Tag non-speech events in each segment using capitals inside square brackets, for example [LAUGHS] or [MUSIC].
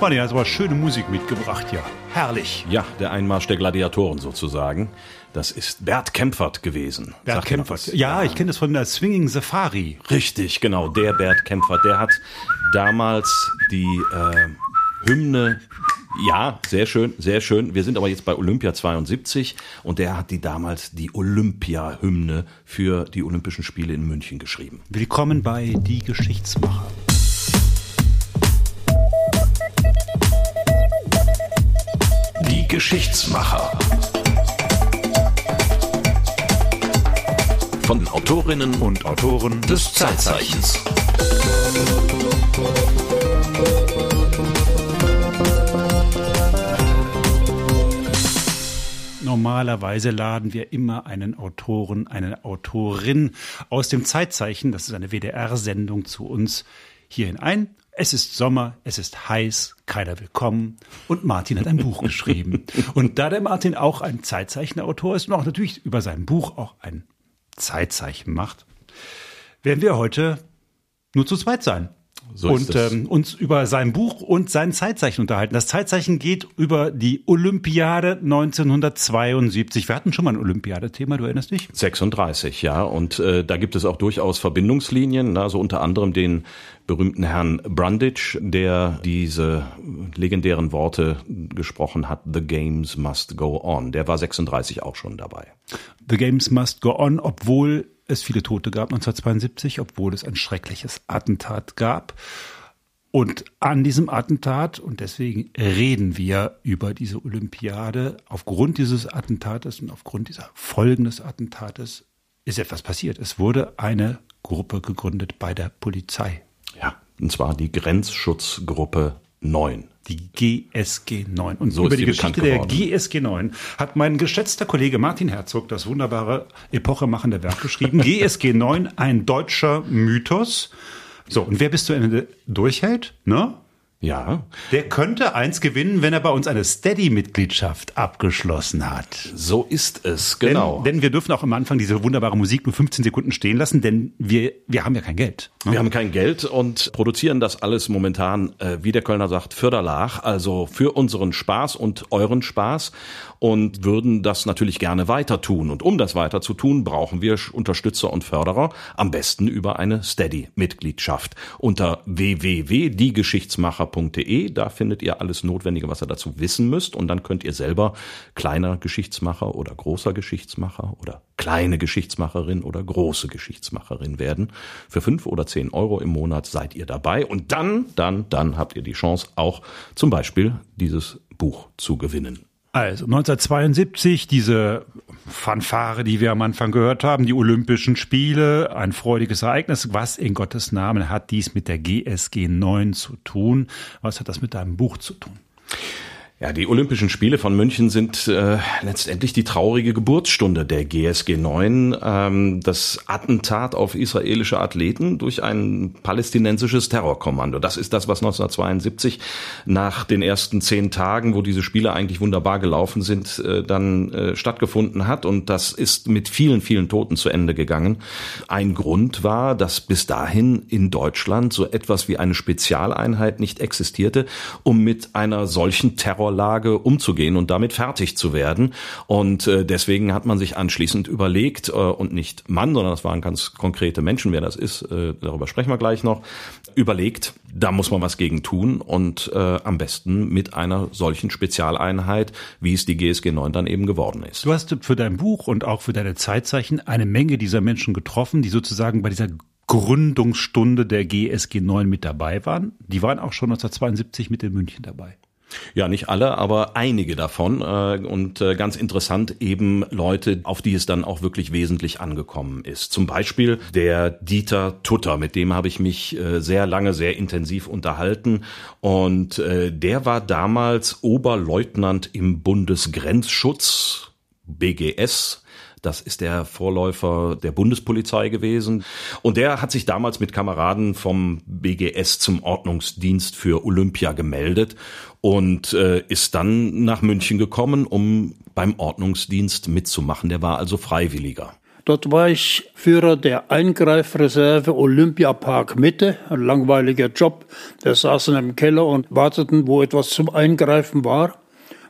Martin, hast aber schöne Musik mitgebracht, ja. Herrlich. Ja, der Einmarsch der Gladiatoren sozusagen. Das ist Bert Kempfert gewesen. Bert Kempfert. Ja, ich kenne das von der Swinging Safari. Richtig, genau. Der Bert Kempfert, der hat damals die äh, Hymne ja, sehr schön, sehr schön. Wir sind aber jetzt bei Olympia 72 und der hat die damals die Olympia-Hymne für die Olympischen Spiele in München geschrieben. Willkommen bei Die Geschichtsmacher. Geschichtsmacher. Von Autorinnen und Autoren des Zeitzeichens. Normalerweise laden wir immer einen Autoren, eine Autorin aus dem Zeitzeichen, das ist eine WDR-Sendung zu uns hierhin ein. Es ist Sommer, es ist heiß, keiner will kommen und Martin hat ein Buch [LAUGHS] geschrieben. Und da der Martin auch ein Zeitzeichenautor ist und auch natürlich über sein Buch auch ein Zeitzeichen macht, werden wir heute nur zu zweit sein. So und ähm, uns über sein Buch und sein Zeitzeichen unterhalten. Das Zeitzeichen geht über die Olympiade 1972. Wir hatten schon mal ein Olympiade-Thema, du erinnerst dich? 36, ja. Und äh, da gibt es auch durchaus Verbindungslinien, also unter anderem den berühmten Herrn Brundage, der diese legendären Worte gesprochen hat, The Games Must Go On. Der war 36 auch schon dabei. The Games Must Go On, obwohl es viele Tote gab 1972, obwohl es ein schreckliches Attentat gab. Und an diesem Attentat, und deswegen reden wir über diese Olympiade, aufgrund dieses Attentates und aufgrund dieser Folgen des Attentates ist etwas passiert. Es wurde eine Gruppe gegründet bei der Polizei. Ja, und zwar die Grenzschutzgruppe 9. Die GSG 9. Und So über die Geschichte der. GSG 9 hat mein geschätzter Kollege Martin Herzog das wunderbare epochemachende Werk geschrieben. GSG 9, ein deutscher Mythos. So, und wer bis zu Ende durchhält, ne? Ja, Der könnte eins gewinnen, wenn er bei uns eine Steady-Mitgliedschaft abgeschlossen hat. so ist es, genau. Denn, denn wir dürfen auch am Anfang diese wunderbare Musik nur 15 Sekunden stehen lassen, denn wir, wir haben ja kein Geld. ne? Wir haben kein Geld und produzieren das alles momentan, äh, wie der Kölner sagt, Förderlach, also für unseren Spaß und euren Spaß und würden das natürlich gerne weiter tun. Und um das weiter zu tun, brauchen wir Unterstützer und Förderer, am besten über eine Steady-Mitgliedschaft. Unter www.diegeschichtsmacher.de, da findet ihr alles Notwendige, was ihr dazu wissen müsst und dann könnt ihr selber kleiner Geschichtsmacher oder großer Geschichtsmacher oder kleine Geschichtsmacherin oder große Geschichtsmacherin werden. Für fünf oder zehn Euro im Monat seid ihr dabei und dann, dann, dann habt ihr die Chance, auch zum Beispiel dieses Buch zu gewinnen. Also 1972 diese Fanfare, die wir am Anfang gehört haben, die Olympischen Spiele, ein freudiges Ereignis. Was in Gottes Namen hat dies mit der GSG 9 zu tun? Was hat das mit deinem Buch zu tun? Ja, die Olympischen Spiele von München sind äh, letztendlich die traurige Geburtsstunde der GSG 9. Ähm, das Attentat auf israelische Athleten durch ein palästinensisches Terrorkommando. Das ist das, was 1972 nach den ersten zehn Tagen, wo diese Spiele eigentlich wunderbar gelaufen sind, äh, dann äh, stattgefunden hat. Und das ist mit vielen, vielen Toten zu Ende gegangen. Ein Grund war, dass bis dahin in Deutschland so etwas wie eine Spezialeinheit nicht existierte, um mit einer solchen Terrorlage umzugehen und damit fertig zu werden. Und äh, deswegen hat man sich anschließend überlegt, äh, und nicht Mann, sondern das waren ganz konkrete Menschen, wer das ist, äh, darüber sprechen wir gleich noch, überlegt, da muss man was gegen tun und am besten mit einer solchen Spezialeinheit, wie es die GSG 9 dann eben geworden ist. Du hast für dein Buch und auch für deine Zeitzeichen eine Menge dieser Menschen getroffen, die sozusagen bei dieser Gründungsstunde der GSG 9 mit dabei waren. Die waren auch schon 1972 mit in München dabei. Ja, nicht alle, aber einige davon äh, und äh, ganz interessant eben Leute, auf die es dann auch wirklich wesentlich angekommen ist. Zum Beispiel der Dieter Tutter, mit dem habe ich mich äh, sehr lange, sehr intensiv unterhalten und der war damals Oberleutnant im Bundesgrenzschutz, BGS, das ist der Vorläufer der Bundespolizei gewesen. Und der hat sich damals mit Kameraden vom BGS zum Ordnungsdienst für Olympia gemeldet und äh, ist dann nach München gekommen, um beim Ordnungsdienst mitzumachen. Der war also Freiwilliger. Dort war ich Führer der Eingreifreserve Olympiapark Mitte, ein langweiliger Job. Wir saßen im Keller und warteten, wo etwas zum Eingreifen war.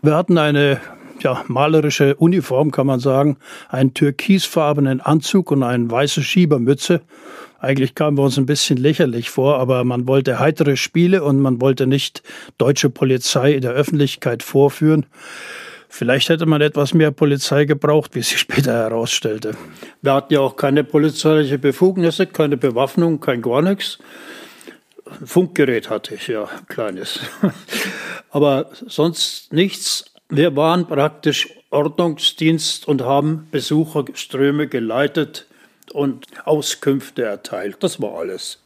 Wir hatten eine ja, malerische Uniform, kann man sagen, einen türkisfarbenen Anzug und eine weiße Schiebermütze. Eigentlich kamen wir uns ein bisschen lächerlich vor, aber man wollte heitere Spiele und man wollte nicht deutsche Polizei in der Öffentlichkeit vorführen. Vielleicht hätte man etwas mehr Polizei gebraucht, wie sich später herausstellte. Wir hatten ja auch keine polizeiliche Befugnisse, keine Bewaffnung, kein gar nichts. Funkgerät hatte ich, ja, kleines. [LAUGHS] Aber sonst nichts. Wir waren praktisch Ordnungsdienst und haben Besucherströme geleitet und Auskünfte erteilt. Das war alles.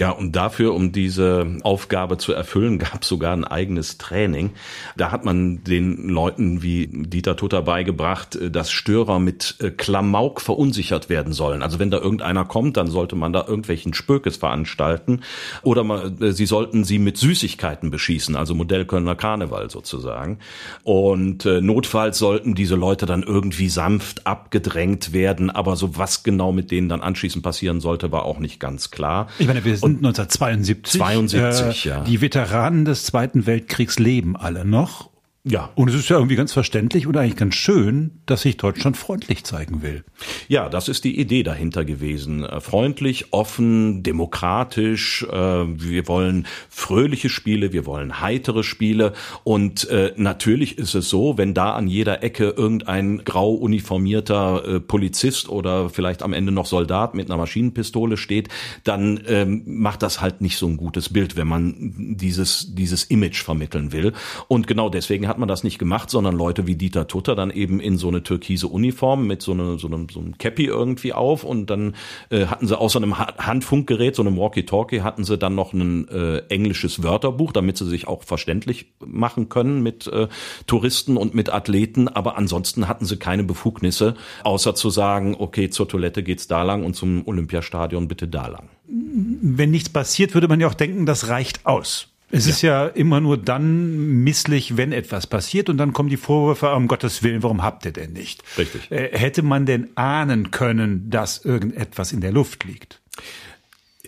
Ja, und dafür, um diese Aufgabe zu erfüllen, [LAUGHS] gab es sogar ein eigenes Training. Da hat man den Leuten wie Dieter Tutter beigebracht, äh, dass Störer mit äh, Klamauk verunsichert werden sollen. Also wenn da irgendeiner kommt, dann sollte man da irgendwelchen Spökes veranstalten oder man, äh, sie sollten sie mit Süßigkeiten beschießen, also Modellkölner Karneval sozusagen. Und notfalls sollten diese Leute dann irgendwie sanft abgedrängt werden, aber so was genau mit denen dann anschließend passieren sollte, war auch nicht ganz klar. Ich meine, wir sind 1972. 72, äh, ja. Die Veteranen des Zweiten Weltkriegs leben alle noch. Ja. Und es ist ja irgendwie ganz verständlich und eigentlich ganz schön, dass sich Deutschland freundlich zeigen will. Ja, das ist die Idee dahinter gewesen. Äh, Freundlich, offen, demokratisch. äh, Wir wollen fröhliche Spiele, wir wollen heitere Spiele. Und äh, natürlich ist es so, wenn da an jeder Ecke irgendein grau uniformierter Polizist oder vielleicht am Ende noch Soldat mit einer Maschinenpistole steht, dann ähm, macht das halt nicht so ein gutes Bild, wenn man dieses, dieses Image vermitteln will. Und genau deswegen hat man das nicht gemacht, sondern Leute wie Dieter Tutter dann eben in so eine türkise Uniform mit so, eine, so, einem, so einem Cappy irgendwie auf und dann äh, hatten sie außer einem Ha- Handfunkgerät, so einem Walkie-Talkie, hatten sie dann noch ein äh, englisches Wörterbuch, damit sie sich auch verständlich machen können mit äh, Touristen und mit Athleten, aber ansonsten hatten sie keine Befugnisse, außer zu sagen, okay, zur Toilette geht's da lang und zum Olympiastadion bitte da lang. Wenn nichts passiert, würde man ja auch denken, das reicht aus. Es ist ja immer nur dann misslich, wenn etwas passiert und dann kommen die Vorwürfe, um Gottes Willen, warum habt ihr denn nicht? Richtig. Äh, hätte man denn ahnen können, dass irgendetwas in der Luft liegt?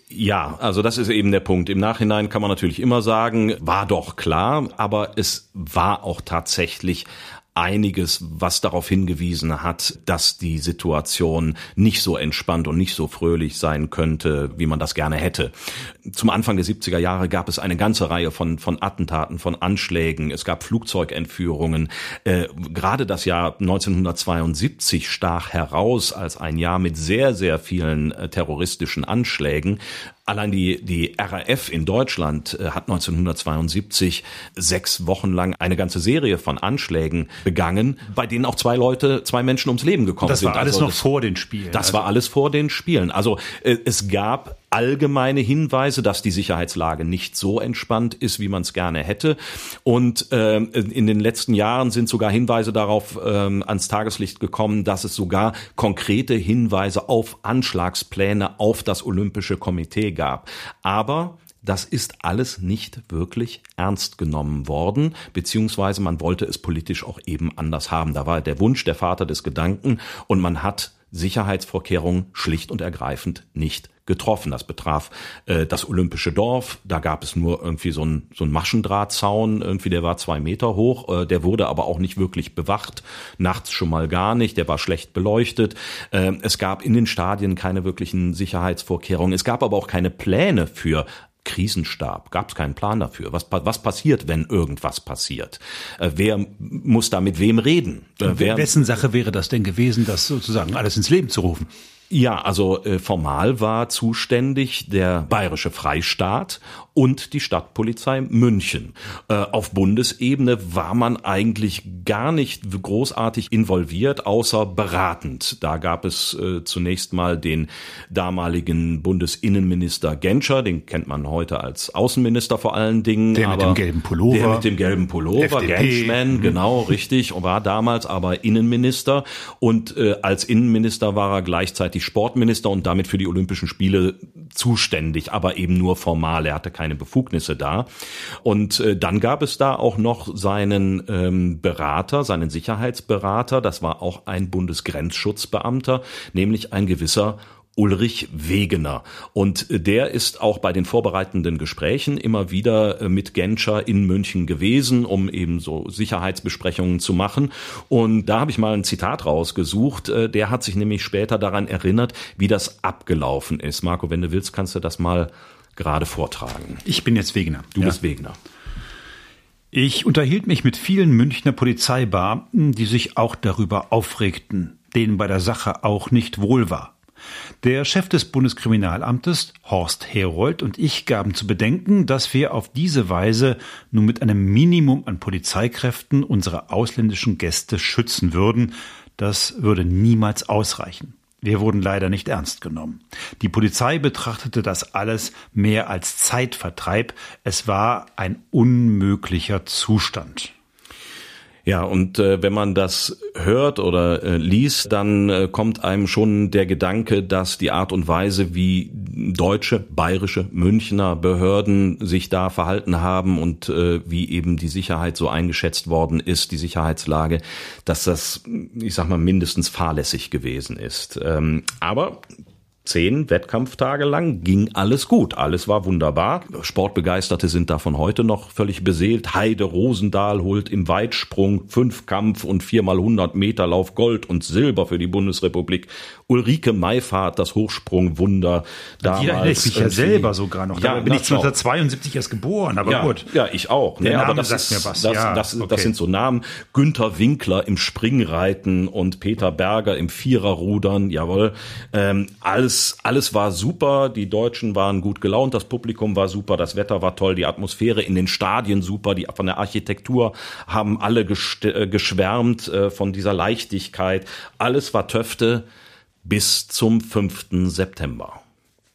Ja, also das ist eben der Punkt. Im Nachhinein kann man natürlich immer sagen, war doch klar, aber es war auch tatsächlich einiges, was darauf hingewiesen hat, dass die Situation nicht so entspannt und nicht so fröhlich sein könnte, wie man das gerne hätte. Zum Anfang der 70er Jahre gab es eine ganze Reihe von, von Attentaten, von Anschlägen. Es gab Flugzeugentführungen. Äh, gerade das Jahr 1972 stach heraus als ein Jahr mit sehr, sehr vielen äh, terroristischen Anschlägen. Allein die, die RAF in Deutschland äh, hat 1972 sechs Wochen lang eine ganze Serie von Anschlägen begangen, bei denen auch zwei Leute, zwei Menschen ums Leben gekommen Das sind. war alles Also noch das, vor den Spielen. das war alles vor den Spielen. Also äh, es gab allgemeine Hinweise, dass die Sicherheitslage nicht so entspannt ist, wie man es gerne hätte. Und ähm, in den letzten Jahren sind sogar Hinweise darauf ähm, ans Tageslicht gekommen, dass es sogar konkrete Hinweise auf Anschlagspläne auf das Olympische Komitee gab. Aber das ist alles nicht wirklich ernst genommen worden, beziehungsweise man wollte es politisch auch eben anders haben. Da war der Wunsch der Vater des Gedanken und man hat Sicherheitsvorkehrungen schlicht und ergreifend nicht getroffen. Das betraf äh, das Olympische Dorf. Da gab es nur irgendwie so ein so ein Maschendrahtzaun, irgendwie der war zwei Meter hoch. Äh, der wurde aber auch nicht wirklich bewacht. Nachts schon mal gar nicht. Der war schlecht beleuchtet. Äh, es gab in den Stadien keine wirklichen Sicherheitsvorkehrungen. Es gab aber auch keine Pläne für Krisenstab, gab es keinen Plan dafür. Was, was passiert, wenn irgendwas passiert? Äh, wer muss da mit wem reden? Äh, wer, Wessen Sache wäre das denn gewesen, das sozusagen alles ins Leben zu rufen? Ja, also äh, formal war zuständig der bayerische Freistaat und die Stadtpolizei München. Äh, auf Bundesebene war man eigentlich gar nicht großartig involviert, außer beratend. Da gab es äh, zunächst mal den damaligen Bundesinnenminister Genscher, den kennt man heute als Außenminister vor allen Dingen. Der mit dem gelben Pullover. Der mit dem gelben Pullover. Genschman, genau, richtig, war damals aber Innenminister und äh, als Innenminister war er gleichzeitig gleichzeitig Sportminister und damit für die Olympischen Spiele zuständig, aber eben nur formal. Er hatte keine Befugnisse da. Und äh, dann gab es da auch noch seinen ähm, Berater, seinen Sicherheitsberater. Das war auch ein Bundesgrenzschutzbeamter, nämlich ein gewisser Ulrich Wegener. Und der ist auch bei den vorbereitenden Gesprächen immer wieder äh, mit Genscher in München gewesen, um eben so Sicherheitsbesprechungen zu machen. Und da habe ich mal ein Zitat rausgesucht. Äh, der hat sich nämlich später daran erinnert, wie das abgelaufen ist. Marco, wenn du willst, kannst du das mal gerade vortragen. Ich bin jetzt Wegener. Du ja. bist Wegener. Ich unterhielt mich mit vielen Münchner Polizeibeamten, die sich auch darüber aufregten, denen bei der Sache auch nicht wohl war. Der Chef des Bundeskriminalamtes, Horst Herold, und ich gaben zu bedenken, dass wir auf diese Weise nur mit einem Minimum an Polizeikräften unsere ausländischen Gäste schützen würden. Das würde niemals ausreichen. Wir wurden leider nicht ernst genommen. Die Polizei betrachtete das alles mehr als Zeitvertreib. Es war ein unmöglicher Zustand. Ja, und äh, wenn man das hört oder äh, liest, dann äh, kommt einem schon der Gedanke, dass die Art und Weise, wie deutsche, bayerische, Münchner Behörden sich da verhalten haben und äh, wie eben die Sicherheit so eingeschätzt worden ist, die Sicherheitslage, dass das, ich sag mal, mindestens fahrlässig gewesen ist. Ähm, aber zehn Wettkampftage lang ging alles gut, alles war wunderbar. Sportbegeisterte sind davon heute noch völlig beseelt. Heide Rosendahl holt im Weitsprung Fünfkampf und viermal 100 Meter Lauf Gold und Silber für die Bundesrepublik. Ulrike Meifahrt, das Hochsprungwunder. Damals Jeder erinnert sich ja selber sogar noch. Ja, da bin ich 1972 erst geboren, aber ja, gut. Ja, ich auch. Der ne? Name aber das sagt ist, mir was. Das, ja, das, okay. das sind so Namen. Günther Winkler im Springreiten und Peter Berger im Viererrudern. Jawohl. Ähm, alles, alles war super. Die Deutschen waren gut gelaunt. Das Publikum war super. Das Wetter war toll. Die Atmosphäre in den Stadien super. Die von der Architektur haben alle äh, geschwärmt äh, von dieser Leichtigkeit. Alles war Töfte bis zum 5. September.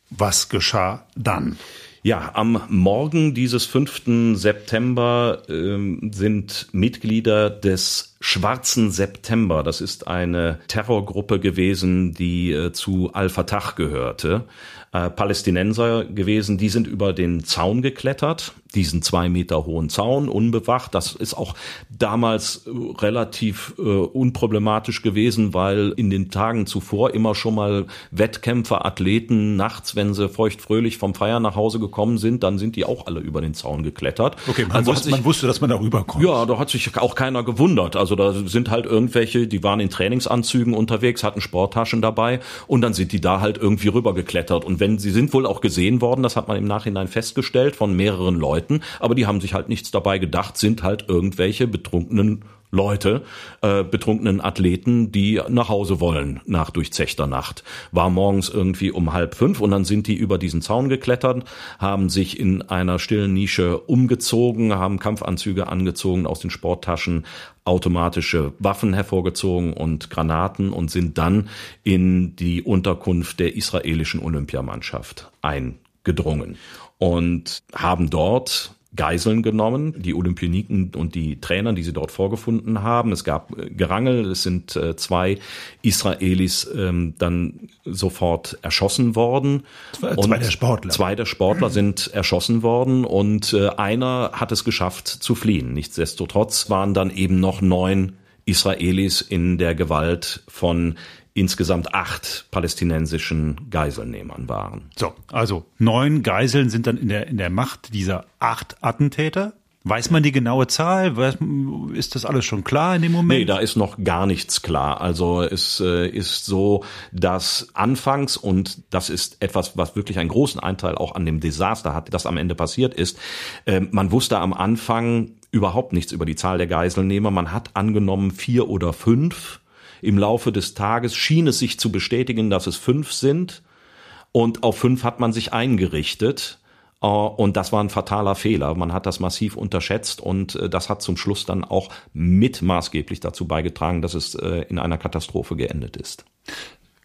Was geschah dann? Ja, am Morgen dieses 5. September ähm, sind Mitglieder des Schwarzen September, das ist eine Terrorgruppe gewesen, die äh, zu Al-Fatah gehörte, äh, Palästinenser gewesen, die sind über den Zaun geklettert, diesen zwei Meter hohen Zaun, unbewacht. Das ist auch damals äh, relativ äh, unproblematisch gewesen, weil in den Tagen zuvor immer schon mal Wettkämpfer, Athleten nachts, wenn sie feuchtfröhlich vom Feiern nach Hause gekommen sind, dann sind die auch alle über den Zaun geklettert. Okay, man, also wusste, sich, man wusste, dass man da rüberkommt. Ja, da hat sich auch keiner gewundert. Also da sind halt irgendwelche, die waren in Trainingsanzügen unterwegs, hatten Sporttaschen dabei und dann sind die da halt irgendwie rübergeklettert. Und wenn sie sind wohl auch gesehen worden, das hat man im Nachhinein festgestellt von mehreren Leuten, aber die haben sich halt nichts dabei gedacht, sind halt irgendwelche betrunkenen Leute, äh, betrunkenen Athleten, die nach Hause wollen nach durchzechter Nacht. War morgens irgendwie um halb fünf und dann sind die über diesen Zaun geklettert, haben sich in einer stillen Nische umgezogen, haben Kampfanzüge angezogen aus den Sporttaschen, automatische Waffen hervorgezogen und Granaten und sind dann in die Unterkunft der israelischen Olympiamannschaft eingedrungen und haben dort Geiseln genommen, die Olympioniken und die Trainer, die sie dort vorgefunden haben. Es gab äh, Gerangel, es sind äh, zwei Israelis ähm, dann sofort erschossen worden. Zwei, zwei der Sportler. Zwei der Sportler sind erschossen worden und äh, einer hat es geschafft zu fliehen. Nichtsdestotrotz waren dann eben noch neun Israelis in der Gewalt von insgesamt acht palästinensischen Geiselnehmern waren. So, also neun Geiseln sind dann in der, in der Macht dieser acht Attentäter. Weiß man die genaue Zahl? Ist das alles schon klar in dem Moment? Nee, da ist noch gar nichts klar. Also es äh, ist so, dass anfangs, und das ist etwas, was wirklich einen großen Anteil auch an dem Desaster hat, das am Ende passiert ist, äh, man wusste am Anfang überhaupt nichts über die Zahl der Geiselnehmer. Man hat angenommen vier oder fünf im Laufe des Tages schien es sich zu bestätigen, dass es fünf sind. Und auf fünf hat man sich eingerichtet. Äh, und das war ein fataler Fehler. Man hat das massiv unterschätzt und äh, das hat zum Schluss dann auch mit maßgeblich dazu beigetragen, dass es äh, in einer Katastrophe geendet ist.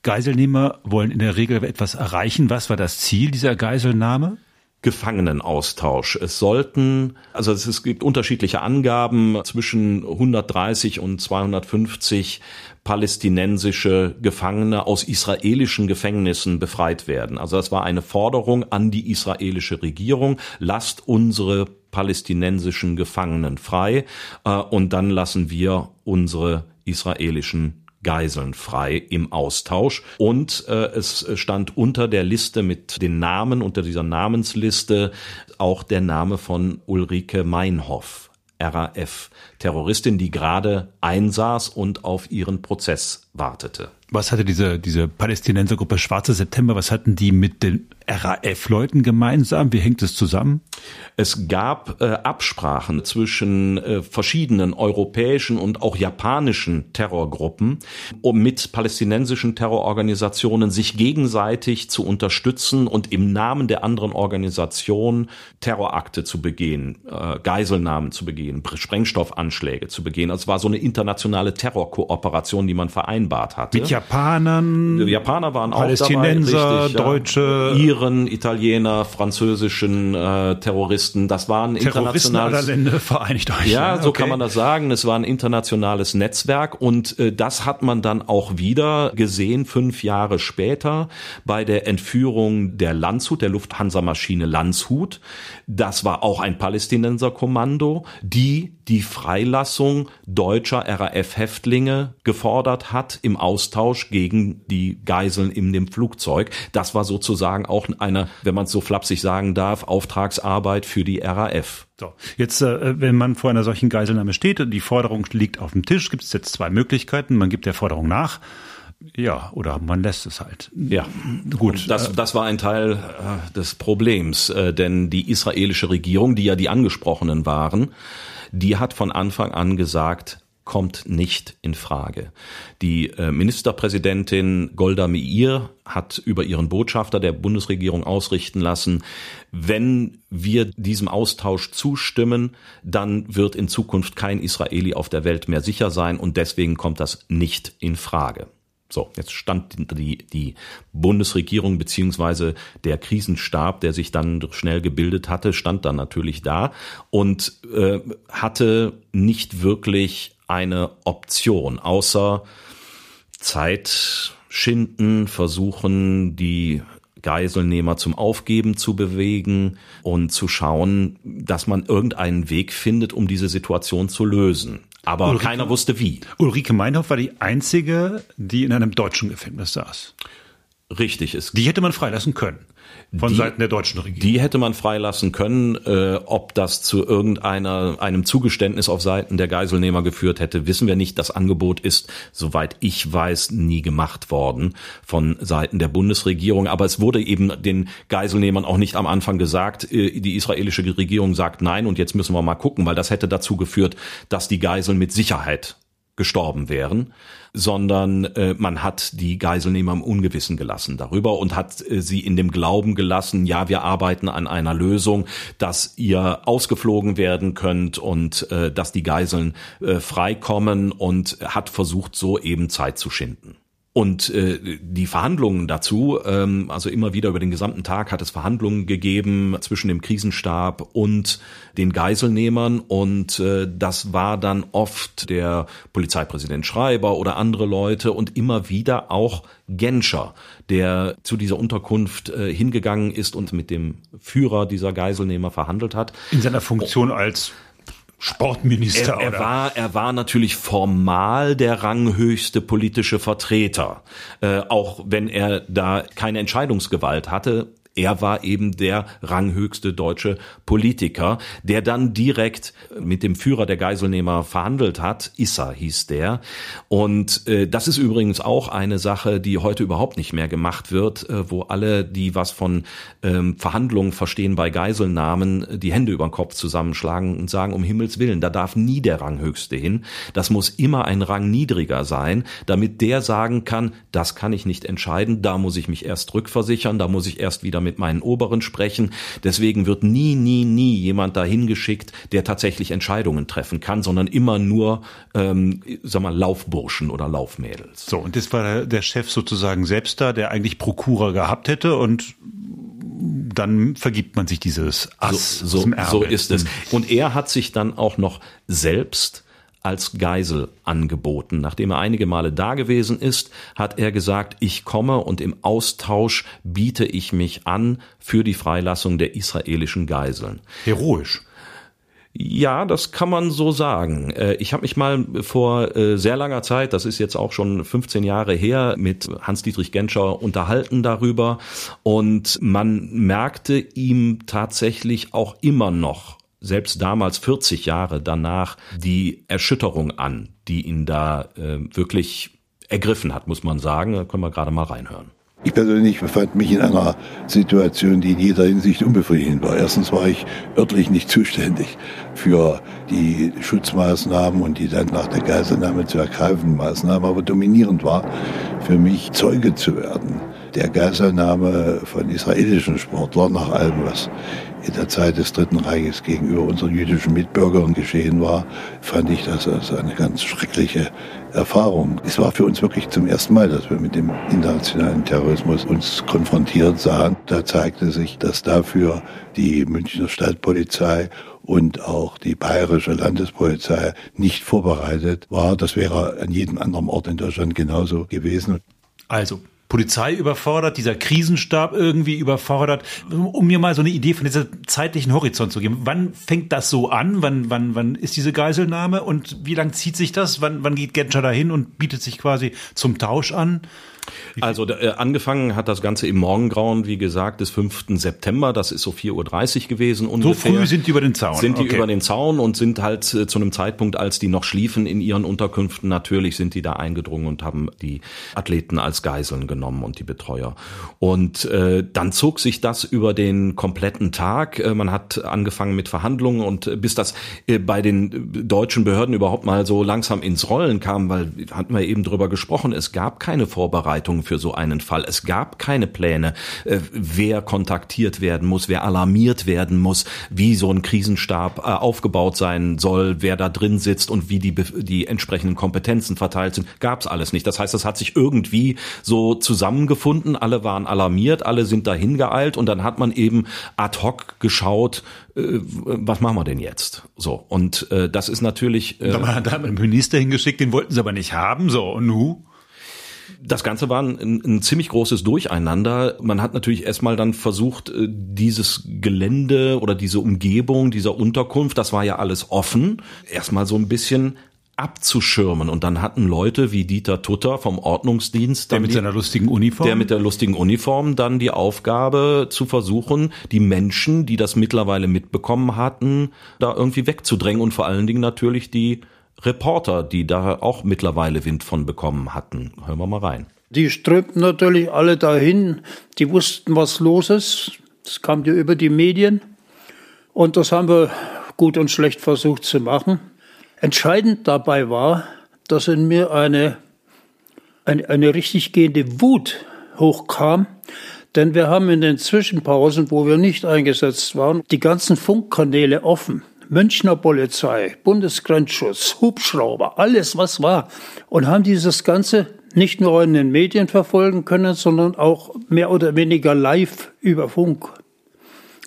Geiselnehmer wollen in der Regel etwas erreichen. Was war das Ziel dieser Geiselnahme? Gefangenenaustausch. Es sollten, also es gibt unterschiedliche Angaben zwischen 130 und 250 palästinensische Gefangene aus israelischen Gefängnissen befreit werden. Also das war eine Forderung an die israelische Regierung, lasst unsere palästinensischen Gefangenen frei äh, und dann lassen wir unsere israelischen Geiseln frei im Austausch. Und äh, es stand unter der Liste mit den Namen, unter dieser Namensliste auch der Name von Ulrike Meinhoff, RAF, Terroristin, die gerade einsaß und auf ihren Prozess wartete. Was hatte diese, diese Palästinensergruppe Schwarze September, was hatten die mit den RAF-Leuten gemeinsam? Wie hängt es zusammen? Es gab äh, Absprachen zwischen äh, verschiedenen europäischen und auch japanischen Terrorgruppen, um mit palästinensischen Terrororganisationen sich gegenseitig zu unterstützen und im Namen der anderen Organisation Terrorakte zu begehen, äh, Geiselnahmen zu begehen, Sprengstoffanschläge zu begehen. Also es war so eine internationale Terrorkooperation, die man vereinbart hatte. Mit Japanern, die Japaner waren Palästinenser, auch dabei, richtig, Deutsche, Iren, Italiener, französischen äh, Terroristen. Das war ein internationales Länder [LAUGHS] vereinigt euch. ja, so okay. kann man das sagen. Es war ein internationales Netzwerk und äh, das hat man dann auch wieder gesehen fünf Jahre später bei der Entführung der Landshut, der Lufthansa-Maschine Landshut. Das war auch ein Palästinenserkommando, die die Freilassung deutscher RAF-Häftlinge gefordert hat im Austausch gegen die Geiseln in dem Flugzeug. Das war sozusagen auch eine, wenn man es so flapsig sagen darf, Auftragsarbeit für die RAF. So, jetzt, äh, wenn man vor einer solchen Geiselnahme steht und die Forderung liegt auf dem Tisch, gibt es jetzt zwei Möglichkeiten. Man gibt der Forderung nach. Ja, oder man lässt es halt. Ja, Gut, Das, das war ein Teil äh, des Problems, äh, denn die israelische Regierung, die ja die angesprochenen waren, die hat von Anfang an gesagt, kommt nicht in Frage. Die äh, Ministerpräsidentin Golda Meir hat über ihren Botschafter der Bundesregierung ausrichten lassen, wenn wir diesem Austausch zustimmen, dann wird in Zukunft kein Israeli auf der Welt mehr sicher sein und deswegen kommt das nicht in Frage. So, jetzt stand die, die Bundesregierung beziehungsweise der Krisenstab, der sich dann schnell gebildet hatte, stand dann natürlich da und äh, hatte nicht wirklich eine Option, außer Zeit schinden, versuchen, die Geiselnehmer zum Aufgeben zu bewegen und zu schauen, dass man irgendeinen Weg findet, um diese Situation zu lösen. Aber Ulrike- keiner wusste wie. Ulrike Meinhoff war die einzige, die in einem deutschen Gefängnis saß. Richtig ist. Die hätte man freilassen können. Von Die- Seiten der deutschen Regierung. Die hätte man freilassen können. Äh, ob das zu irgendeiner einem Zugeständnis auf Seiten der Geiselnehmer geführt hätte, wissen wir nicht. Das Angebot ist, soweit ich weiß, nie gemacht worden von Seiten der Bundesregierung. Aber es wurde eben den Geiselnehmern auch nicht am Anfang gesagt. Äh, die israelische Regierung sagt nein und jetzt müssen wir mal gucken, weil das hätte dazu geführt, dass die Geiseln mit Sicherheit gestorben wären, sondern äh, man hat die Geiselnehmer im Ungewissen gelassen darüber und hat äh, sie in dem Glauben gelassen, ja, wir arbeiten an einer Lösung, dass ihr ausgeflogen werden könnt und äh, dass die Geiseln äh, freikommen und hat versucht, so eben Zeit zu schinden. Und äh, die Verhandlungen dazu, ähm, also immer wieder über den gesamten Tag hat es Verhandlungen gegeben zwischen dem Krisenstab und den Geiselnehmern und äh, das war dann oft der Polizeipräsident Schreiber oder andere Leute und immer wieder auch Genscher, der zu dieser Unterkunft äh, hingegangen ist und mit dem Führer dieser Geiselnehmer verhandelt hat. in seiner Funktion als Sportminister Er, er, war, er war natürlich formal der ranghöchste politische Vertreter, äh, auch wenn er da keine Entscheidungsgewalt hatte. Er war eben der ranghöchste deutsche Politiker, der dann direkt mit dem Führer der Geiselnehmer verhandelt hat. Issa hieß der. Und äh, das ist übrigens auch eine Sache, die heute überhaupt nicht mehr gemacht wird, äh, wo alle, die was von ähm, Verhandlungen verstehen bei Geiselnahmen, die Hände über den Kopf zusammenschlagen und sagen, um Himmels Willen, da darf nie der Ranghöchste hin. Das muss immer ein Rang niedriger sein, damit der sagen kann, das kann ich nicht entscheiden, da muss ich mich erst rückversichern, da muss ich erst wieder mit meinen Oberen sprechen. Deswegen wird nie, nie, nie jemand dahin geschickt, der tatsächlich Entscheidungen treffen kann, sondern immer nur, ähm, sag mal, Laufburschen oder Laufmädels. so. Und das war der Chef sozusagen selbst da, der eigentlich Prokura gehabt hätte und dann vergibt man sich dieses Ass so, so, so ist es. Und er hat sich dann auch noch selbst als Geisel angeboten. Nachdem er einige Male da gewesen ist, hat er gesagt, ich komme und im Austausch biete ich mich an für die Freilassung der israelischen Geiseln. Heroisch. Ja, das kann man so sagen. Äh, ich habe mich mal vor äh, sehr langer Zeit, das ist jetzt auch schon 15 Jahre her, mit Hans-Dietrich Genscher unterhalten darüber und man merkte ihm tatsächlich auch immer noch selbst damals 40 Jahre danach die Erschütterung an, die ihn da äh, wirklich ergriffen hat, muss man sagen. Da können wir gerade mal reinhören. Ich persönlich befand mich in einer Situation, die in jeder Hinsicht unbefriedigend war. Erstens war ich örtlich nicht zuständig für die Schutzmaßnahmen und die dann nach der Geiselnahme zu ergreifenden Maßnahmen, aber dominierend war für mich Zeuge zu werden der Geiselnahme von israelischen Sportlern nach allem, was in der Zeit des Dritten Reiches gegenüber unseren jüdischen Mitbürgern geschehen war, fand ich das als eine ganz schreckliche Erfahrung. Es war für uns wirklich zum ersten Mal, dass wir mit dem internationalen Terrorismus uns konfrontiert sahen. Da zeigte sich, dass dafür die Münchner Stadtpolizei und auch die bayerische Landespolizei nicht vorbereitet war. Das wäre an jedem anderen Ort in Deutschland genauso gewesen. Also, Polizei überfordert, dieser Krisenstab irgendwie überfordert, um mir mal so eine Idee von dieser zeitlichen Horizont zu geben. Wann fängt das so an? Wann, wann, wann ist diese Geiselnahme und wie lang zieht sich das? Wann, wann geht Genscher dahin und bietet sich quasi zum Tausch an? Also äh, angefangen hat das Ganze im Morgengrauen, wie gesagt, des 5. September. Das ist so 4.30 Uhr gewesen ungefähr. So früh sind die über den Zaun. Sind die okay. über den Zaun und sind halt äh, zu einem Zeitpunkt, als die noch schliefen in ihren Unterkünften, natürlich sind die da eingedrungen und haben die Athleten als Geiseln genommen und die Betreuer. Und äh, dann zog sich das über den kompletten Tag. Äh, man hat angefangen mit Verhandlungen und äh, bis das äh, bei den deutschen Behörden überhaupt mal so langsam ins Rollen kam, weil hatten wir eben drüber gesprochen, es gab keine Vorbereitung Vorbereitungen für so einen Fall. Es gab keine Pläne, äh, wer kontaktiert werden muss, wer alarmiert werden muss, wie so ein Krisenstab äh, aufgebaut sein soll, wer da drin sitzt und wie die, die entsprechenden Kompetenzen verteilt sind. Gab es alles nicht. Das heißt, es hat sich irgendwie so zusammengefunden. Alle waren alarmiert, alle sind dahin geeilt und dann hat man eben ad hoc geschaut, äh, was machen wir denn jetzt? So und äh, das ist natürlich. Äh, da hat man einen Minister hingeschickt, den wollten sie aber nicht haben. So und nu? Das Ganze war ein, ein, ziemlich großes Durcheinander. Man hat natürlich erstmal dann versucht, äh, dieses Gelände oder diese Umgebung dieser Unterkunft, das war ja alles offen, erstmal so ein bisschen abzuschirmen. Und dann hatten Leute wie Dieter Tutter vom Ordnungsdienst, der mit die, seiner lustigen Uniform, der mit der lustigen Uniform dann die Aufgabe zu versuchen, die Menschen, die das mittlerweile mitbekommen hatten, da irgendwie wegzudrängen und vor allen Dingen natürlich die Reporter, die da auch mittlerweile Wind von bekommen hatten. Hören wir mal rein. Die strömten natürlich alle dahin. Die wussten, was los ist. Das kam ja über die Medien. Und das haben wir gut und schlecht versucht zu machen. Entscheidend dabei war, dass in mir eine, eine, eine richtig gehende Wut hochkam. Denn wir haben in den Zwischenpausen, wo wir nicht eingesetzt waren, die ganzen Funkkanäle offen. Münchner Polizei, Bundesgrenzschutz, Hubschrauber, alles was war. Und haben dieses Ganze nicht nur in den Medien verfolgen können, sondern auch mehr oder weniger live über Funk.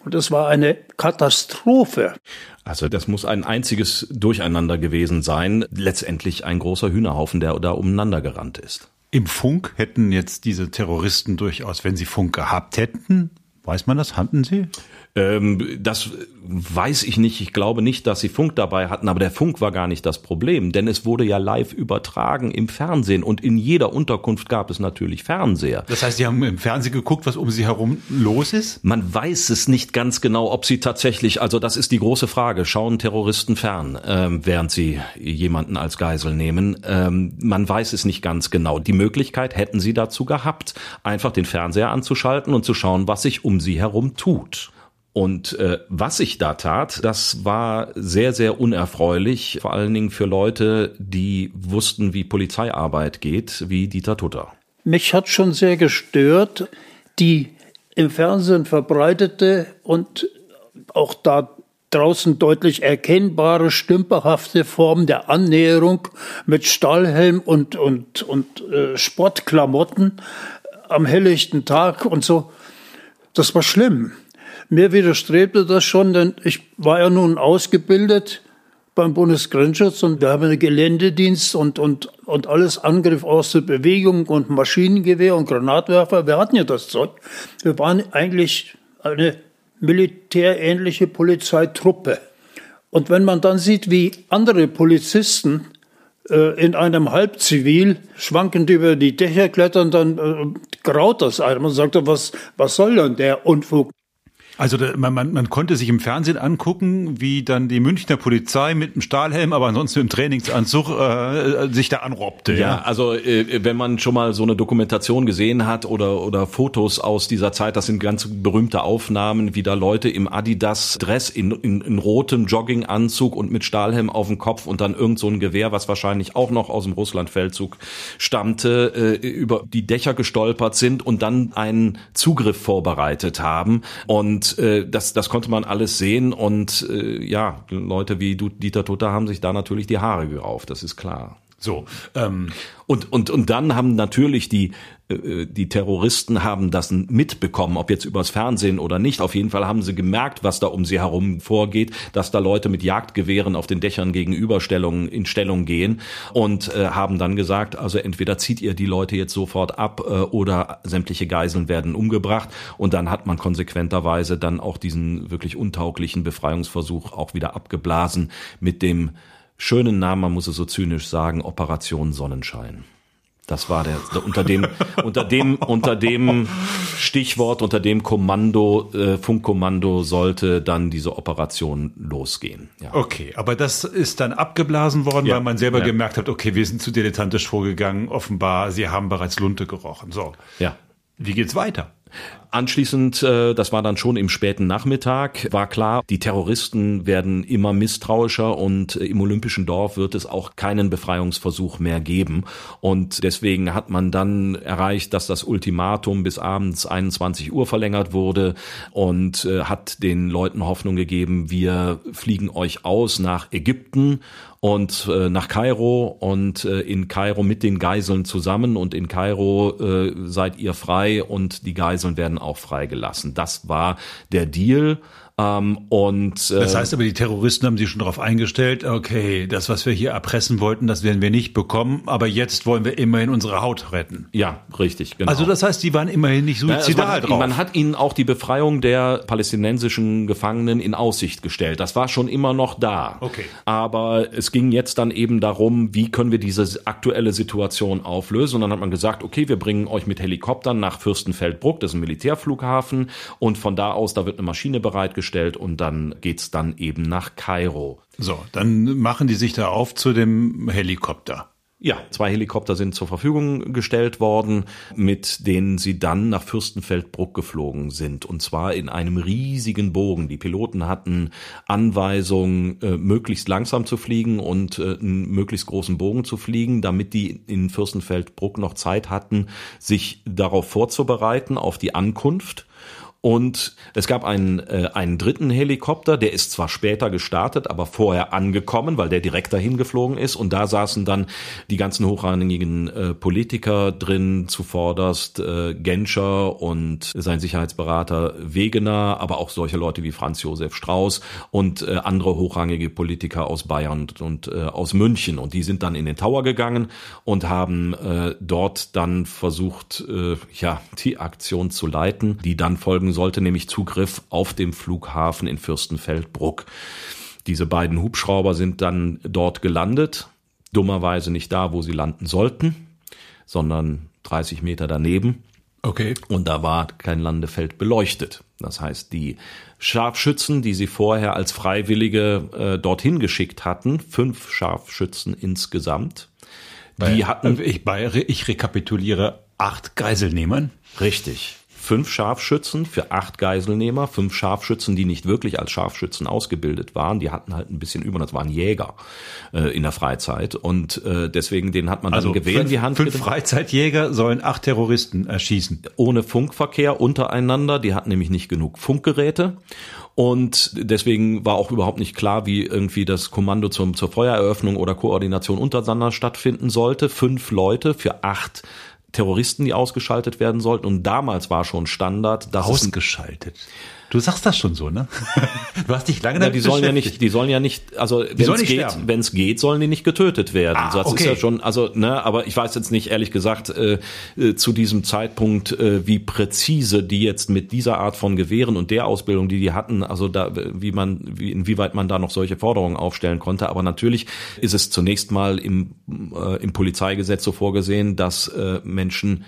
Und das war eine Katastrophe. Also das muss ein einziges Durcheinander gewesen sein. Letztendlich ein großer Hühnerhaufen, der da umeinander gerannt ist. Im Funk hätten jetzt diese Terroristen durchaus, wenn sie Funk gehabt hätten, weiß man das, hatten sie? Ähm, das weiß ich nicht. Ich glaube nicht, dass sie Funk dabei hatten, aber der Funk war gar nicht das Problem, denn es wurde ja live übertragen im Fernsehen und in jeder Unterkunft gab es natürlich Fernseher. Das heißt, Sie haben im Fernsehen geguckt, was um Sie herum los ist? Man weiß es nicht ganz genau, ob sie tatsächlich, also das ist die große Frage, schauen Terroristen fern, ähm, während sie jemanden als Geisel nehmen. Ähm, man weiß es nicht ganz genau. Die Möglichkeit hätten sie dazu gehabt, einfach den Fernseher anzuschalten und zu schauen, was sich um sie herum tut. Und äh, was ich da tat, das war sehr, sehr unerfreulich, vor allen Dingen für Leute, die wussten, wie Polizeiarbeit geht, wie Dieter Tutter. Mich hat schon sehr gestört, die im Fernsehen verbreitete und auch da draußen deutlich erkennbare stümperhafte Form der Annäherung mit Stahlhelm und, und, und äh, Sportklamotten am helllichten Tag und so. Das war schlimm. Mir widerstrebte das schon, denn ich war ja nun ausgebildet beim Bundesgrenzschutz und wir haben einen Geländedienst und, und, und alles Angriff aus der Bewegung und Maschinengewehr und Granatwerfer. Wir hatten ja das Zeug. Wir waren eigentlich eine militärähnliche Polizeitruppe. Und wenn man dann sieht, wie andere Polizisten äh, in einem Halbzivil schwankend über die Dächer klettern, dann äh, graut das einem. Man sagt, was, was soll denn der Unfug? Also da, man, man, man konnte sich im Fernsehen angucken, wie dann die Münchner Polizei mit einem Stahlhelm, aber ansonsten im Trainingsanzug äh, sich da anrobbte. Ja, ja. also äh, wenn man schon mal so eine Dokumentation gesehen hat oder oder Fotos aus dieser Zeit, das sind ganz berühmte Aufnahmen, wie da Leute im Adidas Dress in, in, in rotem Jogginganzug und mit Stahlhelm auf dem Kopf und dann irgend so ein Gewehr, was wahrscheinlich auch noch aus dem Russlandfeldzug stammte, äh, über die Dächer gestolpert sind und dann einen Zugriff vorbereitet haben und äh, das, das konnte man alles sehen und äh, ja, Leute wie Dieter Tutter haben sich da natürlich die Haare gerauft, das ist klar. So. Ähm. Und, und, und dann haben natürlich die, äh, die Terroristen haben das mitbekommen, ob jetzt übers Fernsehen oder nicht. Auf jeden Fall haben sie gemerkt, was da um sie herum vorgeht, dass da Leute mit Jagdgewehren auf den Dächern gegenüberstellungen in Stellung gehen und äh, haben dann gesagt, also entweder zieht ihr die Leute jetzt sofort ab äh, oder sämtliche Geiseln werden umgebracht. Und dann hat man konsequenterweise dann auch diesen wirklich untauglichen Befreiungsversuch auch wieder abgeblasen mit dem schönen Namen, man muss es so zynisch sagen, Operation Sonnenschein. Das war der, unter dem, unter dem, unter dem Stichwort, unter dem Kommando, äh, Funkkommando sollte dann diese Operation losgehen. Ja. Okay, aber das ist dann abgeblasen worden, ja. weil man selber ja. gemerkt hat, okay, wir sind zu dilettantisch vorgegangen, offenbar, sie haben bereits Lunte gerochen. So. Ja. Wie geht's weiter? Anschließend, äh, das war dann schon im späten Nachmittag, war klar, die Terroristen werden immer misstrauischer und im Olympischen Dorf wird es auch keinen Befreiungsversuch mehr geben. Und deswegen hat man dann erreicht, dass das Ultimatum bis abends 21 Uhr verlängert wurde und äh, hat den Leuten Hoffnung gegeben, wir fliegen euch aus nach Ägypten und äh, nach Kairo und äh, in Kairo mit den Geiseln zusammen und in Kairo äh, seid ihr frei und die Geiseln werden auch freigelassen. Das war der Deal. Ähm, und äh, das heißt aber, die Terroristen haben sich schon darauf eingestellt, okay, das, was wir hier erpressen wollten, das werden wir nicht bekommen, aber jetzt wollen wir immerhin unsere Haut retten. Ja, richtig, genau. Also das heißt, die waren immerhin nicht suizidal ja, man, drauf. Man hat ihnen auch die Befreiung der palästinensischen Gefangenen in Aussicht gestellt. Das war schon immer noch da. Okay. Aber es ging jetzt dann eben darum, wie können wir diese aktuelle Situation auflösen. Und dann hat man gesagt, okay, wir bringen euch mit Helikoptern nach Fürstenfeldbruck, das ist ein Militärflughafen, und von da aus, da wird eine Maschine bereitgestellt gestellt und dann geht's dann eben nach Kairo. So, dann machen die sich da auf zu dem Helikopter. Ja, zwei Helikopter sind zur Verfügung gestellt worden, mit denen sie dann nach Fürstenfeldbruck geflogen sind. Und zwar in einem riesigen Bogen. Die Piloten hatten Anweisung, äh, möglichst langsam zu fliegen und äh, einen möglichst großen Bogen zu fliegen, damit die in Fürstenfeldbruck noch Zeit hatten, sich darauf vorzubereiten, auf die Ankunft. Und es gab einen, äh, einen dritten Helikopter, der ist zwar später gestartet, aber vorher angekommen, weil der direkt dahin geflogen ist. Und da saßen dann die ganzen hochrangigen äh, Politiker drin, zuvorderst äh, Genscher und sein Sicherheitsberater Wegener, aber auch solche Leute wie Franz Josef Strauß und äh, andere hochrangige Politiker aus Bayern und, und äh, aus München. Und die sind dann in den Tower gegangen und haben äh, dort dann versucht, äh, ja, die Aktion zu leiten, die dann folgen sollte, nämlich Zugriff auf dem Flughafen in Fürstenfeldbruck. Diese beiden Hubschrauber sind dann dort gelandet, dummerweise nicht da, wo sie landen sollten, sondern 30 Meter daneben. Okay. Und da war kein Landefeld beleuchtet. Das heißt, die Scharfschützen, die sie vorher als Freiwillige äh, dorthin geschickt hatten, fünf Scharfschützen insgesamt, bei, die hatten. Ich, bei, ich rekapituliere acht Geiselnehmern. Richtig fünf Scharfschützen für acht Geiselnehmer, fünf Scharfschützen, die nicht wirklich als Scharfschützen ausgebildet waren, die hatten halt ein bisschen über, das waren Jäger äh, in der Freizeit und äh, deswegen den hat man also dann Gewehr in die Hand. Fünf genommen. Freizeitjäger sollen acht Terroristen erschießen. Ohne Funkverkehr untereinander, die hatten nämlich nicht genug Funkgeräte und deswegen war auch überhaupt nicht klar, wie irgendwie das Kommando zum, zur Feuereröffnung oder Koordination untereinander stattfinden sollte. Fünf Leute für acht Terroristen, die ausgeschaltet werden sollten. Und damals war schon Standard, dass ausgeschaltet. Du sagst das schon so, ne? [LAUGHS] Du hast dich lange ja, die sollen ja nicht, die sollen ja nicht, also wenn es geht, wenn es geht, sollen die nicht getötet werden. Ah, das okay. ist ja schon, also ne, aber ich weiß jetzt nicht ehrlich gesagt äh, äh, zu diesem Zeitpunkt, äh, wie präzise die jetzt mit dieser Art von Gewehren und der Ausbildung, die die hatten, also da, wie man, wie, inwieweit man da noch solche Forderungen aufstellen konnte. Aber natürlich ist es zunächst mal im äh, im Polizeigesetz so vorgesehen, dass äh, Menschen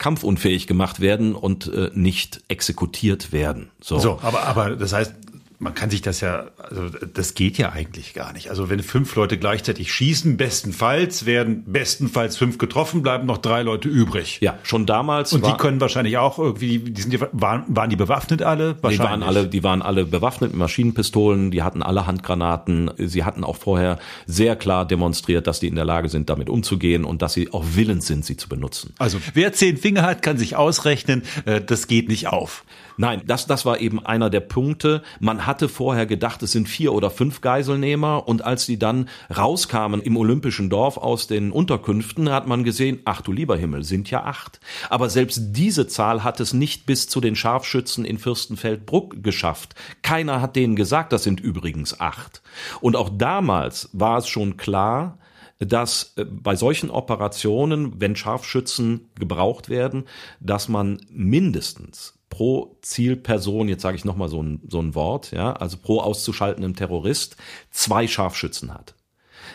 kampfunfähig gemacht werden und äh, nicht exekutiert werden. So. so, aber aber das heißt, man kann sich das ja, also das geht ja eigentlich gar nicht. Also wenn fünf Leute gleichzeitig schießen, bestenfalls werden bestenfalls fünf getroffen, bleiben noch drei Leute übrig. Ja, schon damals. Und die können wahrscheinlich auch irgendwie, die sind, waren, waren die bewaffnet alle? Die waren alle, die waren alle bewaffnet mit Maschinenpistolen, die hatten alle Handgranaten. Sie hatten auch vorher sehr klar demonstriert, dass die in der Lage sind, damit umzugehen und dass sie auch willens sind, sie zu benutzen. Also wer zehn Finger hat, kann sich ausrechnen, äh, das geht nicht auf. Nein, das, das war eben einer der Punkte. Man hatte vorher gedacht, es sind vier oder fünf Geiselnehmer und als die dann rauskamen im Olympischen Dorf aus den Unterkünften, hat man gesehen, ach du lieber Himmel, sind ja acht. Aber selbst diese Zahl hat es nicht bis zu den Scharfschützen in Fürstenfeldbruck geschafft. Keiner hat denen gesagt, das sind übrigens acht. Und auch damals war es schon klar, dass äh, bei solchen Operationen, wenn Scharfschützen gebraucht werden, dass man mindestens pro Zielperson, jetzt sage ich nochmal so ein, so ein Wort, ja, also pro auszuschaltendem Terrorist, zwei Scharfschützen hat.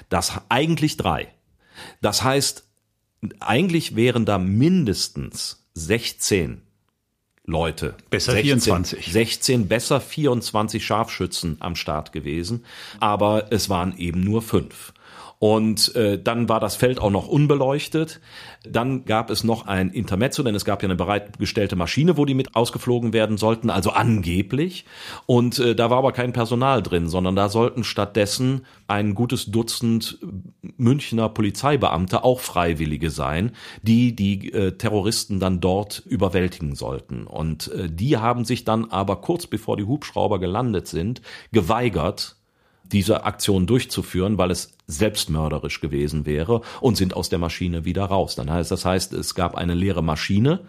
Das eigentlich drei. Das heißt, eigentlich wären da mindestens 16 Leute. Besser 16, 24. 16, besser 24 Scharfschützen am Start gewesen. Aber es waren eben nur fünf. Und äh, dann war das Feld auch noch unbeleuchtet. Dann gab es noch ein Intermezzo, denn es gab ja eine bereitgestellte Maschine, wo die mit ausgeflogen werden sollten, also angeblich. Und äh, da war aber kein Personal drin, sondern da sollten stattdessen ein gutes Dutzend Münchner Polizeibeamte, auch Freiwillige sein, die die äh, Terroristen dann dort überwältigen sollten. Und äh, die haben sich dann aber kurz bevor die Hubschrauber gelandet sind, geweigert, diese Aktion durchzuführen, weil es selbstmörderisch gewesen wäre und sind aus der Maschine wieder raus. Dann heißt das heißt, es gab eine leere Maschine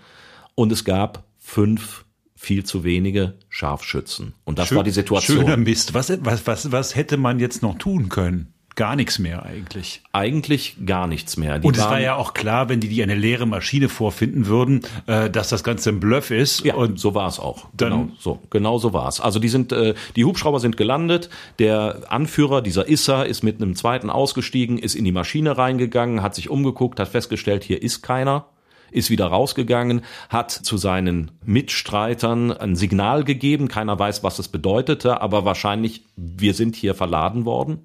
und es gab fünf viel zu wenige Scharfschützen. Und das Schön, war die Situation. Schöner Mist. Was, was, was, was hätte man jetzt noch tun können? Gar nichts mehr eigentlich. Eigentlich gar nichts mehr. Die und es war ja auch klar, wenn die die eine leere Maschine vorfinden würden, äh, dass das Ganze ein Bluff ist. Ja, und so war es auch. Genau so, genau so war es. Also die sind, äh, die Hubschrauber sind gelandet. Der Anführer dieser Issa ist mit einem zweiten ausgestiegen, ist in die Maschine reingegangen, hat sich umgeguckt, hat festgestellt, hier ist keiner ist wieder rausgegangen, hat zu seinen Mitstreitern ein Signal gegeben. Keiner weiß, was es bedeutete, aber wahrscheinlich, wir sind hier verladen worden.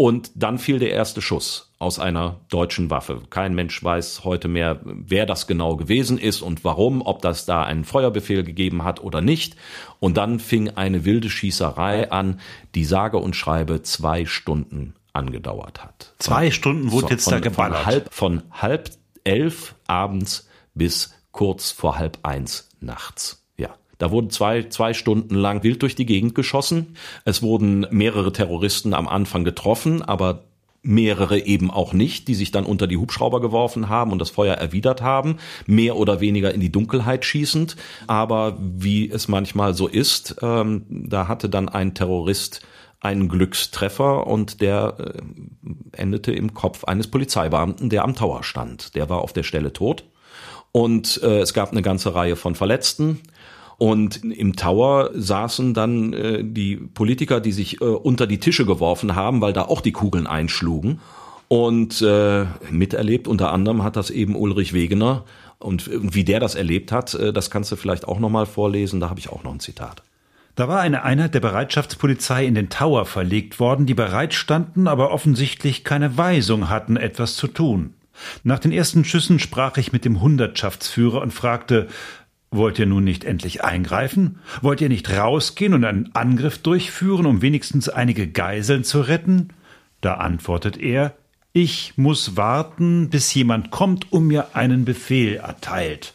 Und dann fiel der erste Schuss aus einer deutschen Waffe. Kein Mensch weiß heute mehr, wer das genau gewesen ist und warum, ob das da einen Feuerbefehl gegeben hat oder nicht. Und dann fing eine wilde Schießerei an, die sage und schreibe zwei Stunden angedauert hat. Zwei Stunden wurde jetzt von, da geballert. Von halb, von halb elf abends bis kurz vor halb eins nachts. Da wurden zwei, zwei Stunden lang wild durch die Gegend geschossen. Es wurden mehrere Terroristen am Anfang getroffen, aber mehrere eben auch nicht, die sich dann unter die Hubschrauber geworfen haben und das Feuer erwidert haben, mehr oder weniger in die Dunkelheit schießend. Aber wie es manchmal so ist, ähm, da hatte dann ein Terrorist einen Glückstreffer und der äh, endete im Kopf eines Polizeibeamten, der am Tower stand. Der war auf der Stelle tot. Und äh, es gab eine ganze Reihe von Verletzten. Und im Tower saßen dann äh, die Politiker, die sich äh, unter die Tische geworfen haben, weil da auch die Kugeln einschlugen. Und äh, miterlebt unter anderem hat das eben Ulrich Wegener. Und wie der das erlebt hat, äh, das kannst du vielleicht auch nochmal vorlesen. Da habe ich auch noch ein Zitat. Da war eine Einheit der Bereitschaftspolizei in den Tower verlegt worden, die bereit standen, aber offensichtlich keine Weisung hatten, etwas zu tun. Nach den ersten Schüssen sprach ich mit dem Hundertschaftsführer und fragte, Wollt ihr nun nicht endlich eingreifen? Wollt ihr nicht rausgehen und einen Angriff durchführen, um wenigstens einige Geiseln zu retten? Da antwortet er, ich muss warten, bis jemand kommt und mir einen Befehl erteilt.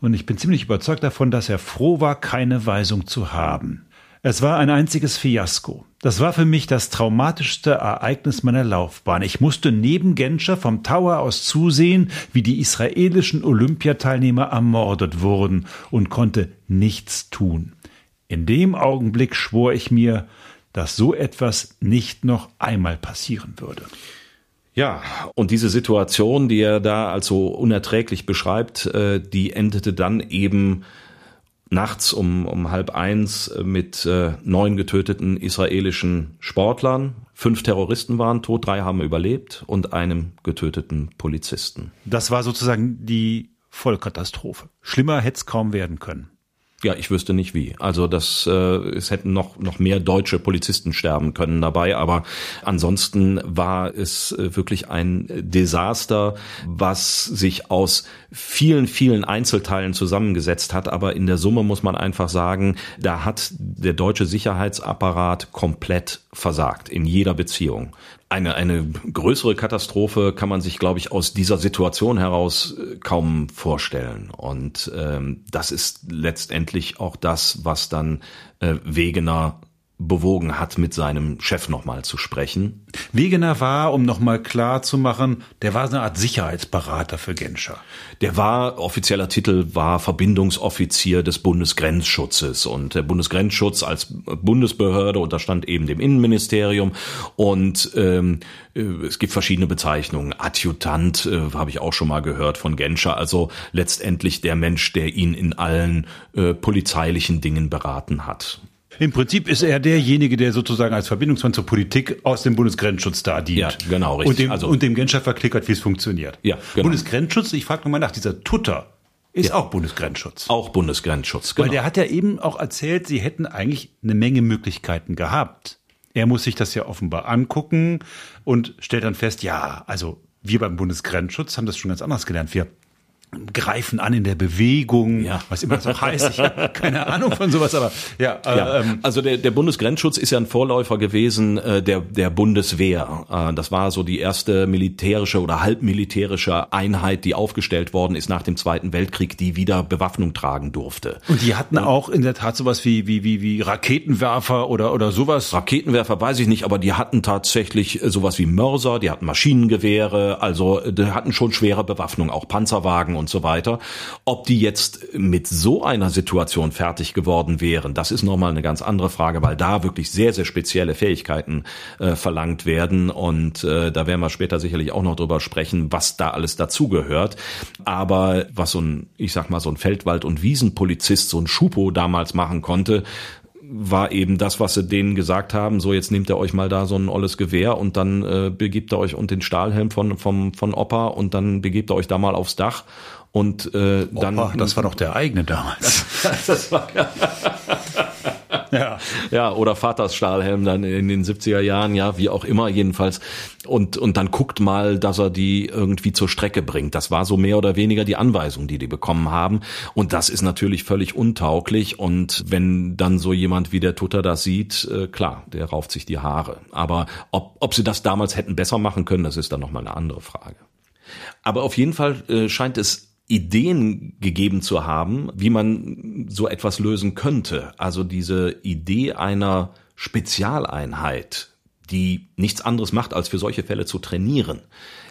Und ich bin ziemlich überzeugt davon, dass er froh war, keine Weisung zu haben. Es war ein einziges Fiasko. Das war für mich das traumatischste Ereignis meiner Laufbahn. Ich musste neben Genscher vom Tower aus zusehen, wie die israelischen Olympiateilnehmer ermordet wurden und konnte nichts tun. In dem Augenblick schwor ich mir, dass so etwas nicht noch einmal passieren würde. Ja, und diese Situation, die er da als so unerträglich beschreibt, äh, die endete dann eben nachts um, um halb eins mit äh, neun getöteten israelischen Sportlern. Fünf Terroristen waren tot, drei haben überlebt und einem getöteten Polizisten. Das war sozusagen die Vollkatastrophe. Schlimmer hätte es kaum werden können. Ja, ich wüsste nicht wie. Also das, äh, es hätten noch noch mehr deutsche Polizisten sterben können dabei, aber ansonsten war es äh, wirklich ein Desaster, was sich aus vielen vielen Einzelteilen zusammengesetzt hat. Aber in der Summe muss man einfach sagen, da hat der deutsche Sicherheitsapparat komplett versagt in jeder Beziehung eine, eine größere Katastrophe kann man sich, glaube ich, aus dieser Situation heraus äh, kaum vorstellen. Und ähm, das ist letztendlich auch das, was dann äh, Wegener bewogen hat, mit seinem Chef nochmal zu sprechen. Wegener war, um nochmal klar zu machen, der war so eine Art Sicherheitsberater für Genscher. Der war, offizieller Titel war Verbindungsoffizier des Bundesgrenzschutzes und der Bundesgrenzschutz als Bundesbehörde unterstand eben dem Innenministerium und ähm, äh, es gibt verschiedene Bezeichnungen. Adjutant äh, habe ich auch schon mal gehört von Genscher, also letztendlich der Mensch, der ihn in allen äh, polizeilichen Dingen beraten hat. Im Prinzip ist er derjenige, der sozusagen als Verbindungsmann zur Politik aus dem Bundesgrenzschutz da dient. Ja, genau, richtig. Und dem, also, und dem Genscher verklickert, wie es funktioniert. Ja, genau. Bundesgrenzschutz, ich frage nochmal nach, dieser Tutter ist ja. auch Bundesgrenzschutz. Auch Bundesgrenzschutz, genau. Weil der hat ja eben auch erzählt, sie hätten eigentlich eine Menge Möglichkeiten gehabt. Er muss sich das ja offenbar angucken und stellt dann fest, ja, also wir beim Bundesgrenzschutz haben das schon ganz anders gelernt. Wir greifen an in der Bewegung, ja. was immer das auch heißt. Ich habe keine Ahnung von sowas, aber ja. Äh, ja. Ähm, also der, der Bundesgrenzschutz ist ja ein Vorläufer gewesen äh, der, der Bundeswehr. Äh, das war so die erste militärische oder halbmilitärische Einheit, die aufgestellt worden ist nach dem Zweiten Weltkrieg, die wieder Bewaffnung tragen durfte. Und die hatten auch in der Tat sowas wie, wie, wie, wie Raketenwerfer oder, oder sowas? Raketenwerfer weiß ich nicht, aber die hatten tatsächlich sowas wie Mörser, die hatten Maschinengewehre, also die hatten schon schwere Bewaffnung, auch Panzerwagen und so weiter. Ob die jetzt mit so einer Situation fertig geworden wären, das ist nochmal eine ganz andere Frage, weil da wirklich sehr, sehr spezielle Fähigkeiten äh, verlangt werden. Und äh, da werden wir später sicherlich auch noch drüber sprechen, was da alles dazugehört. Aber was so ein, ich sag mal, so ein Feldwald- und Wiesenpolizist, so ein Schupo damals machen konnte, war eben das, was sie denen gesagt haben, so jetzt nehmt ihr euch mal da so ein olles Gewehr und dann äh, begebt ihr euch und den Stahlhelm von, vom, von Opa und dann begebt ihr euch da mal aufs Dach und äh, dann. Opa, das war doch der eigene damals. [LAUGHS] das war, ja. ja, oder Vaters Stahlhelm dann in den 70er Jahren, ja, wie auch immer jedenfalls. Und, und dann guckt mal, dass er die irgendwie zur Strecke bringt. Das war so mehr oder weniger die Anweisung, die die bekommen haben. Und das ist natürlich völlig untauglich. Und wenn dann so jemand wie der Tutter das sieht, äh, klar, der rauft sich die Haare. Aber ob, ob sie das damals hätten besser machen können, das ist dann nochmal eine andere Frage. Aber auf jeden Fall äh, scheint es Ideen gegeben zu haben, wie man so etwas lösen könnte. Also diese Idee einer Spezialeinheit, die nichts anderes macht, als für solche Fälle zu trainieren,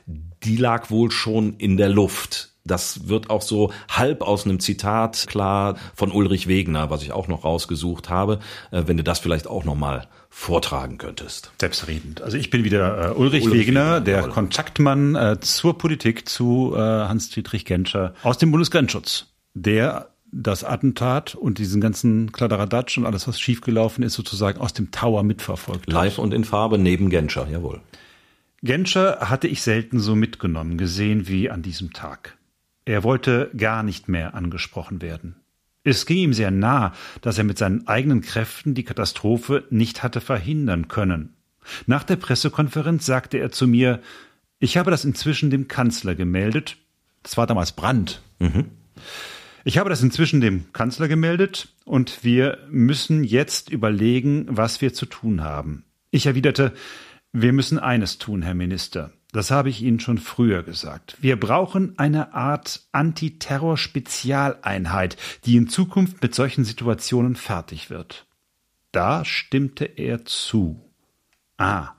die lag wohl schon in der Luft. Das wird auch so halb aus einem Zitat klar von Ulrich Wegner, was ich auch noch rausgesucht habe, äh, wenn du das vielleicht auch noch mal vortragen könntest. Selbstredend. Also ich bin wieder äh, Ulrich, Ulrich Wegener, Wegener, der Kontaktmann äh, zur Politik zu äh, Hans-Dietrich Genscher aus dem Bundesgrenzschutz, der das Attentat und diesen ganzen Kladderadatsch und alles, was schiefgelaufen ist, sozusagen aus dem Tower mitverfolgt. Live und in Farbe neben Genscher, jawohl. Genscher hatte ich selten so mitgenommen, gesehen wie an diesem Tag. Er wollte gar nicht mehr angesprochen werden. Es ging ihm sehr nah, dass er mit seinen eigenen Kräften die Katastrophe nicht hatte verhindern können. Nach der Pressekonferenz sagte er zu mir, ich habe das inzwischen dem Kanzler gemeldet. Das war damals Brandt. Mhm. Ich habe das inzwischen dem Kanzler gemeldet und wir müssen jetzt überlegen, was wir zu tun haben. Ich erwiderte, wir müssen eines tun, Herr Minister. Das habe ich Ihnen schon früher gesagt. Wir brauchen eine Art Antiterror-Spezialeinheit, die in Zukunft mit solchen Situationen fertig wird. da stimmte er zu. Ah,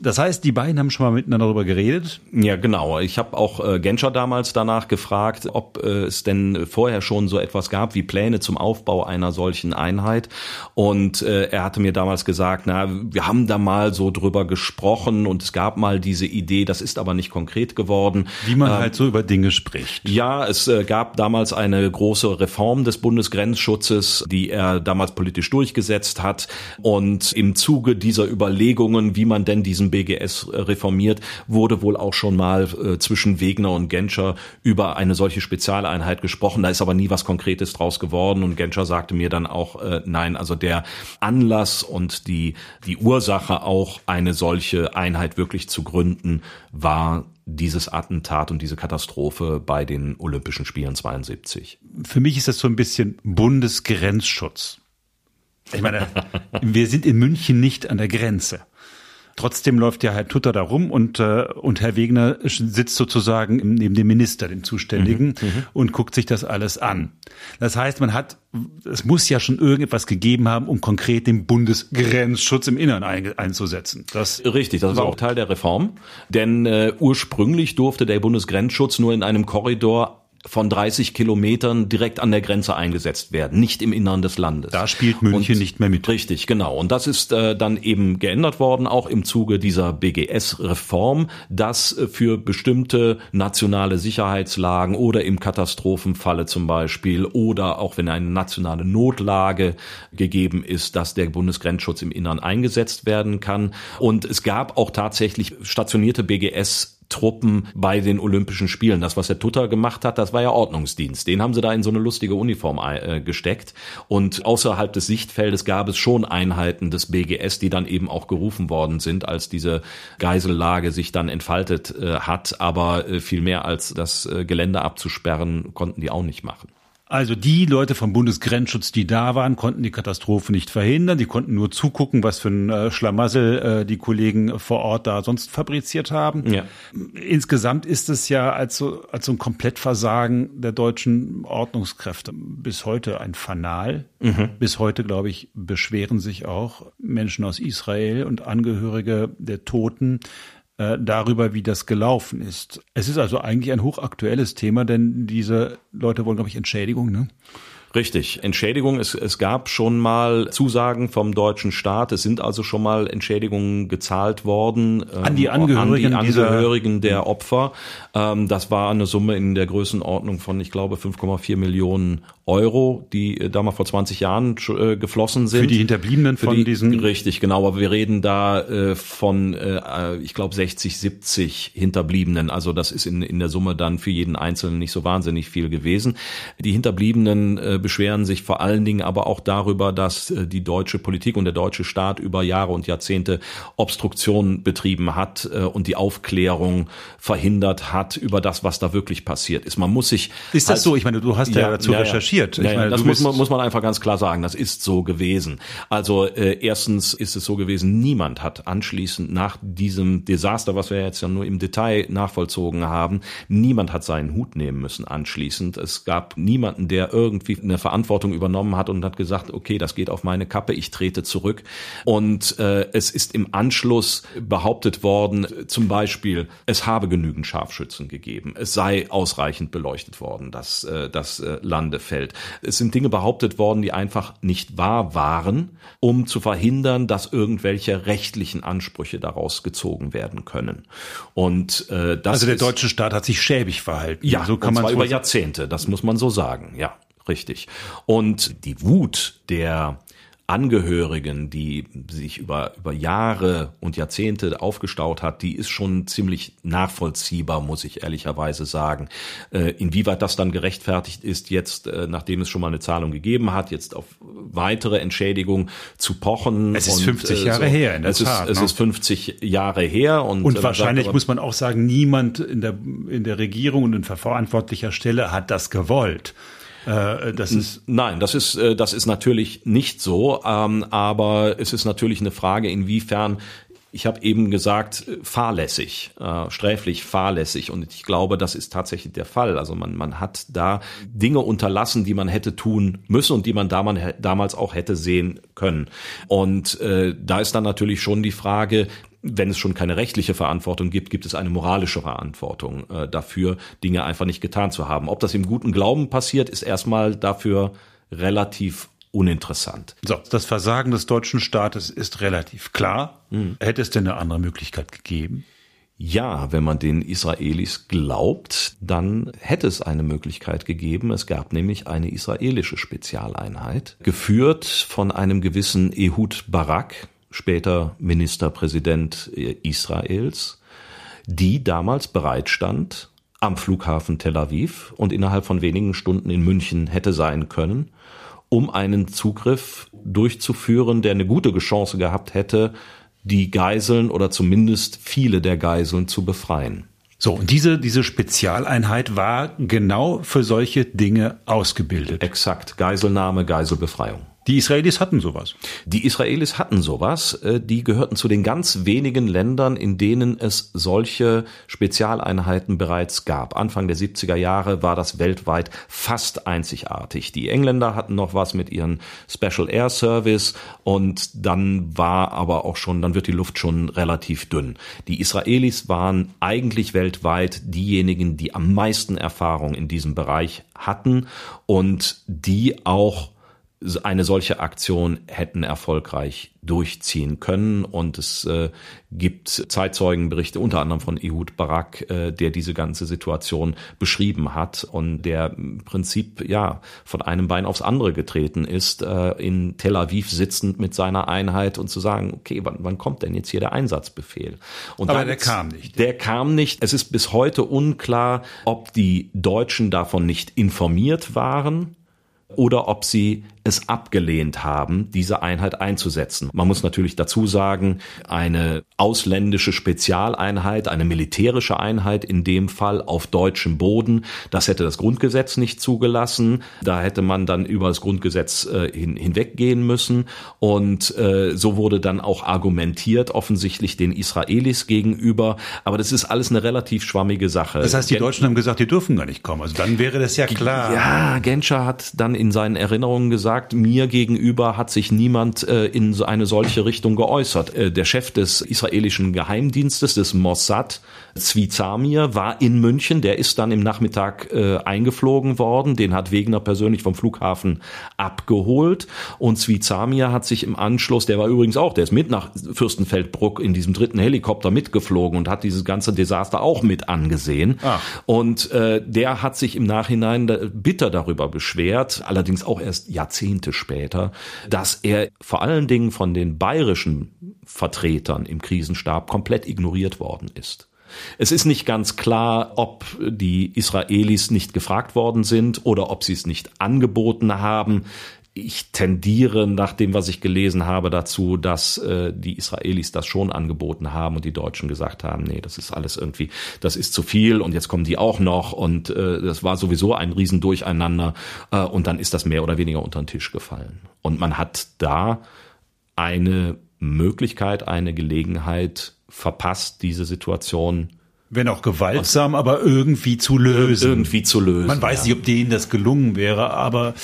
das heißt, die beiden haben schon mal miteinander darüber geredet? Ja, genau. Ich habe auch äh, Genscher damals danach gefragt, ob äh, es denn vorher schon so etwas gab wie Pläne zum Aufbau einer solchen Einheit. Und äh, er hatte mir damals gesagt, na, wir haben da mal so drüber gesprochen und es gab mal diese Idee, das ist aber nicht konkret geworden. Wie man ähm, halt so über Dinge spricht. Ja, es äh, gab damals eine große Reform des Bundesgrenzschutzes, die er damals politisch durchgesetzt hat. Und im Zuge dieser Überlegungen, wie man denn diesen BGS reformiert, wurde wohl auch schon mal äh, zwischen Wegner und Genscher über eine solche Spezialeinheit gesprochen. Da ist aber nie was Konkretes draus geworden und Genscher sagte mir dann auch, äh, nein, also der Anlass und die, die Ursache auch eine solche Einheit wirklich zu gründen war dieses Attentat und diese Katastrophe bei den Olympischen Spielen 72. Für mich ist das so ein bisschen Bundesgrenzschutz. Ich meine, [LAUGHS] wir sind in München nicht an der Grenze. Trotzdem läuft ja Herr Tutter da rum und, äh, und Herr Wegner sitzt sozusagen neben dem Minister, den Zuständigen, mhm, mhm, und guckt sich das alles an. Das heißt, man hat, es muss ja schon irgendetwas gegeben haben, um konkret den Bundesgrenzschutz im Innern ein, einzusetzen. Das Richtig, das war auch Teil der Reform. Denn äh, ursprünglich durfte der Bundesgrenzschutz nur in einem Korridor von 30 Kilometern direkt an der Grenze eingesetzt werden, nicht im Innern des Landes. Da spielt München und, nicht mehr mit. Richtig, genau. Und das ist äh, dann eben geändert worden, auch im Zuge dieser BGS-Reform, dass äh, für bestimmte nationale Sicherheitslagen oder im Katastrophenfalle zum Beispiel oder auch wenn eine nationale Notlage gegeben ist, dass der Bundesgrenzschutz im Innern eingesetzt werden kann. Und es gab auch tatsächlich stationierte BGS Truppen bei den Olympischen Spielen. Das, was der Tutter gemacht hat, das war ja Ordnungsdienst. Den haben sie da in so eine lustige Uniform äh, gesteckt. Und außerhalb des Sichtfeldes gab es schon Einheiten des BGS, die dann eben auch gerufen worden sind, als diese Geisellage sich dann entfaltet äh, hat. Aber äh, viel mehr als das Gelände abzusperren, konnten die auch nicht machen. Also die Leute vom Bundesgrenzschutz, die da waren, konnten die Katastrophe nicht verhindern. Die konnten nur zugucken, was für ein äh, Schlamassel äh, die Kollegen vor Ort da sonst fabriziert haben. Ja. Insgesamt ist es ja als so, als so ein Komplettversagen der deutschen Ordnungskräfte bis heute ein Fanal. Mhm. Bis heute, glaube ich, beschweren sich auch Menschen aus Israel und Angehörige der Toten äh, darüber, wie das gelaufen ist. Es ist also eigentlich ein hochaktuelles Thema, denn diese Leute wollen, glaube ich, Entschädigung, ne? Richtig, Entschädigung. Es, es gab schon mal Zusagen vom deutschen Staat. Es sind also schon mal Entschädigungen gezahlt worden ähm, an die Angehörigen, an die Angehörigen der Opfer. Ähm, das war eine Summe in der Größenordnung von, ich glaube, 5,4 Millionen Euro, die äh, da mal vor 20 Jahren äh, geflossen sind. Für die Hinterbliebenen von die, diesen. Richtig, genau. Aber wir reden da äh, von, äh, ich glaube, 60, 70 Hinterbliebenen. Also das ist in, in der Summe dann für jeden Einzelnen nicht so wahnsinnig viel gewesen. Die Hinterbliebenen äh, beschweren sich vor allen Dingen aber auch darüber, dass äh, die deutsche Politik und der deutsche Staat über Jahre und Jahrzehnte Obstruktion betrieben hat äh, und die Aufklärung verhindert hat über das, was da wirklich passiert ist. Man muss sich ist das halt, so? Ich meine, du hast ja, ja dazu ja, recherchiert. Ja, meine, das muss man, muss man einfach ganz klar sagen. Das ist so gewesen. Also äh, erstens ist es so gewesen, niemand hat anschließend nach diesem Desaster, was wir jetzt ja nur im Detail nachvollzogen haben, niemand hat seinen Hut nehmen müssen anschließend. Es gab niemanden, der irgendwie eine Verantwortung übernommen hat und hat gesagt, okay, das geht auf meine Kappe, ich trete zurück. Und äh, es ist im Anschluss behauptet worden, zum Beispiel, es habe genügend Scharfschützen gegeben, es sei ausreichend beleuchtet worden, dass äh, das äh, Landefeld. Es sind Dinge behauptet worden, die einfach nicht wahr waren, um zu verhindern, dass irgendwelche rechtlichen Ansprüche daraus gezogen werden können. Und äh, das also der deutsche Staat hat sich schäbig verhalten. Ja, so kann man über Jahrzehnte. Das muss man so sagen. Ja. Richtig. Und die Wut der Angehörigen, die sich über, über Jahre und Jahrzehnte aufgestaut hat, die ist schon ziemlich nachvollziehbar, muss ich ehrlicherweise sagen. Äh, inwieweit das dann gerechtfertigt ist, jetzt, äh, nachdem es schon mal eine Zahlung gegeben hat, jetzt auf weitere Entschädigung zu pochen. Es ist und, 50 äh, Jahre so. her, in der es Tat. Ist, es ne? ist 50 Jahre her. Und, und wahrscheinlich sagt, muss man auch sagen, niemand in der, in der Regierung und in verantwortlicher Stelle hat das gewollt. Äh, das ist Nein, das ist, äh, das ist natürlich nicht so, ähm, aber es ist natürlich eine Frage, inwiefern ich habe eben gesagt, äh, fahrlässig, sträflich fahrlässig. Und ich glaube, das ist tatsächlich der Fall. Also man, man hat da Dinge unterlassen, die man hätte tun müssen und die man damals auch hätte sehen können. Und da ist dann natürlich schon die Frage, wenn es schon keine rechtliche Verantwortung gibt, gibt es eine moralische Verantwortung äh, dafür, Dinge einfach nicht getan zu haben. Ob das im guten Glauben passiert, ist erstmal dafür relativ uninteressant. So, das Versagen des deutschen Staates ist relativ klar. Mhm. Hätte es denn eine andere Möglichkeit gegeben? Ja, wenn man den Israelis glaubt, dann hätte es eine Möglichkeit gegeben. Es gab nämlich eine israelische Spezialeinheit, geführt von einem gewissen Ehud Barak, später Ministerpräsident Israels, die damals bereitstand am Flughafen Tel Aviv und innerhalb von wenigen Stunden in München hätte sein können um einen Zugriff durchzuführen, der eine gute Chance gehabt hätte, die Geiseln oder zumindest viele der Geiseln zu befreien. So, und diese, diese Spezialeinheit war genau für solche Dinge ausgebildet. Exakt. Geiselnahme, Geiselbefreiung. Die Israelis hatten sowas. Die Israelis hatten sowas. Äh, die gehörten zu den ganz wenigen Ländern, in denen es solche Spezialeinheiten bereits gab. Anfang der 70er Jahre war das weltweit fast einzigartig. Die Engländer hatten noch was mit ihren Special Air Service und dann war aber auch schon, dann wird die Luft schon relativ dünn. Die Israelis waren eigentlich weltweit diejenigen, die am meisten Erfahrung in diesem Bereich hatten und die auch eine solche Aktion hätten erfolgreich durchziehen können. Und es äh, gibt Zeitzeugenberichte, unter anderem von Ehud Barak, äh, der diese ganze Situation beschrieben hat und der im Prinzip ja von einem Bein aufs andere getreten ist, äh, in Tel Aviv sitzend mit seiner Einheit und zu sagen, okay, wann, wann kommt denn jetzt hier der Einsatzbefehl? Und Aber der kam nicht. Der kam nicht. Es ist bis heute unklar, ob die Deutschen davon nicht informiert waren oder ob sie es abgelehnt haben, diese Einheit einzusetzen. Man muss natürlich dazu sagen, eine ausländische Spezialeinheit, eine militärische Einheit in dem Fall auf deutschem Boden, das hätte das Grundgesetz nicht zugelassen. Da hätte man dann über das Grundgesetz äh, hin, hinweggehen müssen. Und äh, so wurde dann auch argumentiert, offensichtlich den Israelis gegenüber. Aber das ist alles eine relativ schwammige Sache. Das heißt, die Deutschen haben gesagt, die dürfen gar nicht kommen. Also dann wäre das ja klar. Ja, Genscher hat dann in seinen Erinnerungen gesagt, mir gegenüber hat sich niemand äh, in so eine solche Richtung geäußert. Äh, der Chef des israelischen Geheimdienstes, des Mossad, Zvi Zamir, war in München. Der ist dann im Nachmittag äh, eingeflogen worden. Den hat Wegner persönlich vom Flughafen abgeholt. Und Zvi Zamir hat sich im Anschluss, der war übrigens auch, der ist mit nach Fürstenfeldbruck in diesem dritten Helikopter mitgeflogen und hat dieses ganze Desaster auch mit angesehen. Ah. Und äh, der hat sich im Nachhinein bitter darüber beschwert, allerdings auch erst Jahrzehnte später, dass er vor allen Dingen von den bayerischen Vertretern im Krisenstab komplett ignoriert worden ist. Es ist nicht ganz klar, ob die Israelis nicht gefragt worden sind oder ob sie es nicht angeboten haben ich tendiere nach dem, was ich gelesen habe, dazu, dass äh, die Israelis das schon angeboten haben und die Deutschen gesagt haben, nee, das ist alles irgendwie, das ist zu viel und jetzt kommen die auch noch und äh, das war sowieso ein Riesendurcheinander äh, und dann ist das mehr oder weniger unter den Tisch gefallen. Und man hat da eine Möglichkeit, eine Gelegenheit verpasst, diese Situation wenn auch gewaltsam, aber irgendwie zu lösen. Irgendwie zu lösen. Man weiß ja. nicht, ob denen das gelungen wäre, aber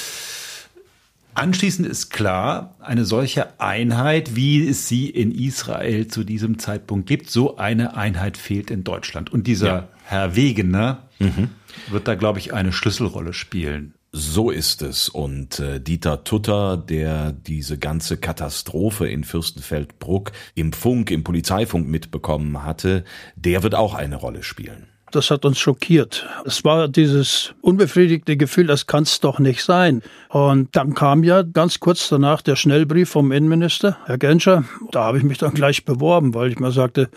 Anschließend ist klar, eine solche Einheit, wie es sie in Israel zu diesem Zeitpunkt gibt, so eine Einheit fehlt in Deutschland. Und dieser ja. Herr Wegener mhm. wird da, glaube ich, eine Schlüsselrolle spielen. So ist es. Und äh, Dieter Tutter, der diese ganze Katastrophe in Fürstenfeldbruck im Funk, im Polizeifunk mitbekommen hatte, der wird auch eine Rolle spielen. Das hat uns schockiert. Es war dieses unbefriedigte Gefühl, das kann es doch nicht sein. Und dann kam ja ganz kurz danach der Schnellbrief vom Innenminister, Herr Genscher. Da habe ich mich dann gleich beworben, weil ich mir sagte,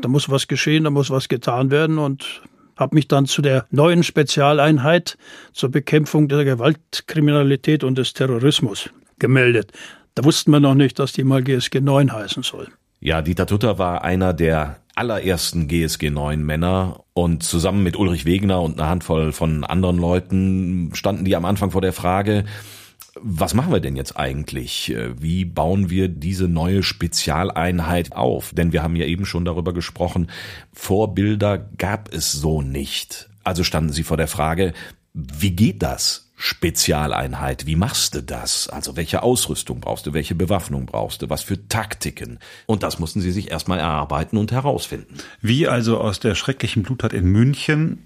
da muss was geschehen, da muss was getan werden und habe mich dann zu der neuen Spezialeinheit zur Bekämpfung der Gewaltkriminalität und des Terrorismus gemeldet. Da wussten wir noch nicht, dass die mal GSG 9 heißen soll. Ja, Dieter Tutter war einer der allerersten GSG 9 Männer und zusammen mit Ulrich Wegner und einer Handvoll von anderen Leuten standen die am Anfang vor der Frage, Was machen wir denn jetzt eigentlich? Wie bauen wir diese neue Spezialeinheit auf? Denn wir haben ja eben schon darüber gesprochen, Vorbilder gab es so nicht. Also standen Sie vor der Frage, wie geht das? Spezialeinheit, wie machst du das? Also welche Ausrüstung brauchst du, welche Bewaffnung brauchst du, was für Taktiken? Und das mussten sie sich erstmal erarbeiten und herausfinden. Wie also aus der schrecklichen Bluttat in München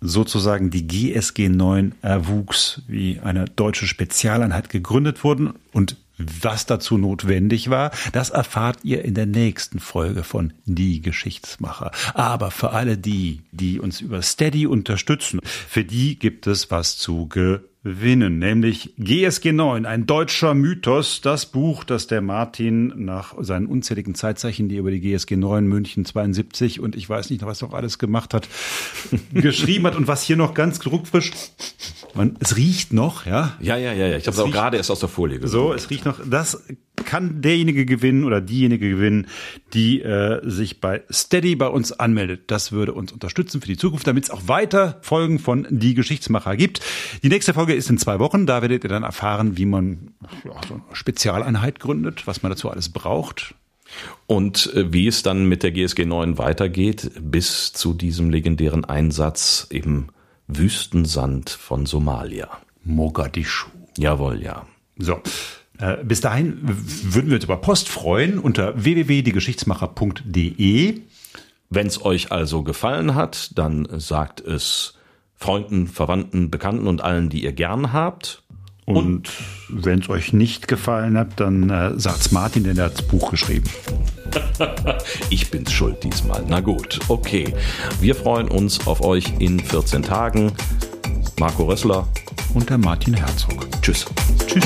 sozusagen die GSG 9 erwuchs, wie eine deutsche Spezialeinheit gegründet wurden und was dazu notwendig war, das erfahrt ihr in der nächsten Folge von Die Geschichtsmacher. Aber für alle die, die uns über Steady unterstützen, für die gibt es was zu gewinnen, nämlich GSG 9, ein deutscher Mythos, das Buch, das der Martin nach seinen unzähligen Zeitzeichen, die über die GSG 9 München 72 und ich weiß nicht, was noch alles gemacht hat, [LAUGHS] geschrieben hat und was hier noch ganz druckfrisch man, es riecht noch, ja. Ja, ja, ja, ja. Ich habe es auch gerade erst aus der Folie gesehen. So, es riecht noch. Das kann derjenige gewinnen oder diejenige gewinnen, die äh, sich bei Steady bei uns anmeldet. Das würde uns unterstützen für die Zukunft, damit es auch weiter Folgen von Die Geschichtsmacher gibt. Die nächste Folge ist in zwei Wochen. Da werdet ihr dann erfahren, wie man ja, so eine Spezialeinheit gründet, was man dazu alles braucht. Und äh, wie es dann mit der GSG 9 weitergeht, bis zu diesem legendären Einsatz im Wüstensand von Somalia. Mogadischu. Jawohl, ja. So. Äh, bis dahin würden wir uns über Post freuen unter www.diegeschichtsmacher.de. Wenn es euch also gefallen hat, dann sagt es Freunden, Verwandten, Bekannten und allen, die ihr gern habt. Und, und wenn es euch nicht gefallen hat, dann äh, sagt's Martin, denn er hat das Buch geschrieben. [LAUGHS] ich bin's schuld diesmal. Na gut, okay. Wir freuen uns auf euch in 14 Tagen. Marco Rössler und der Martin Herzog. Tschüss. Tschüss.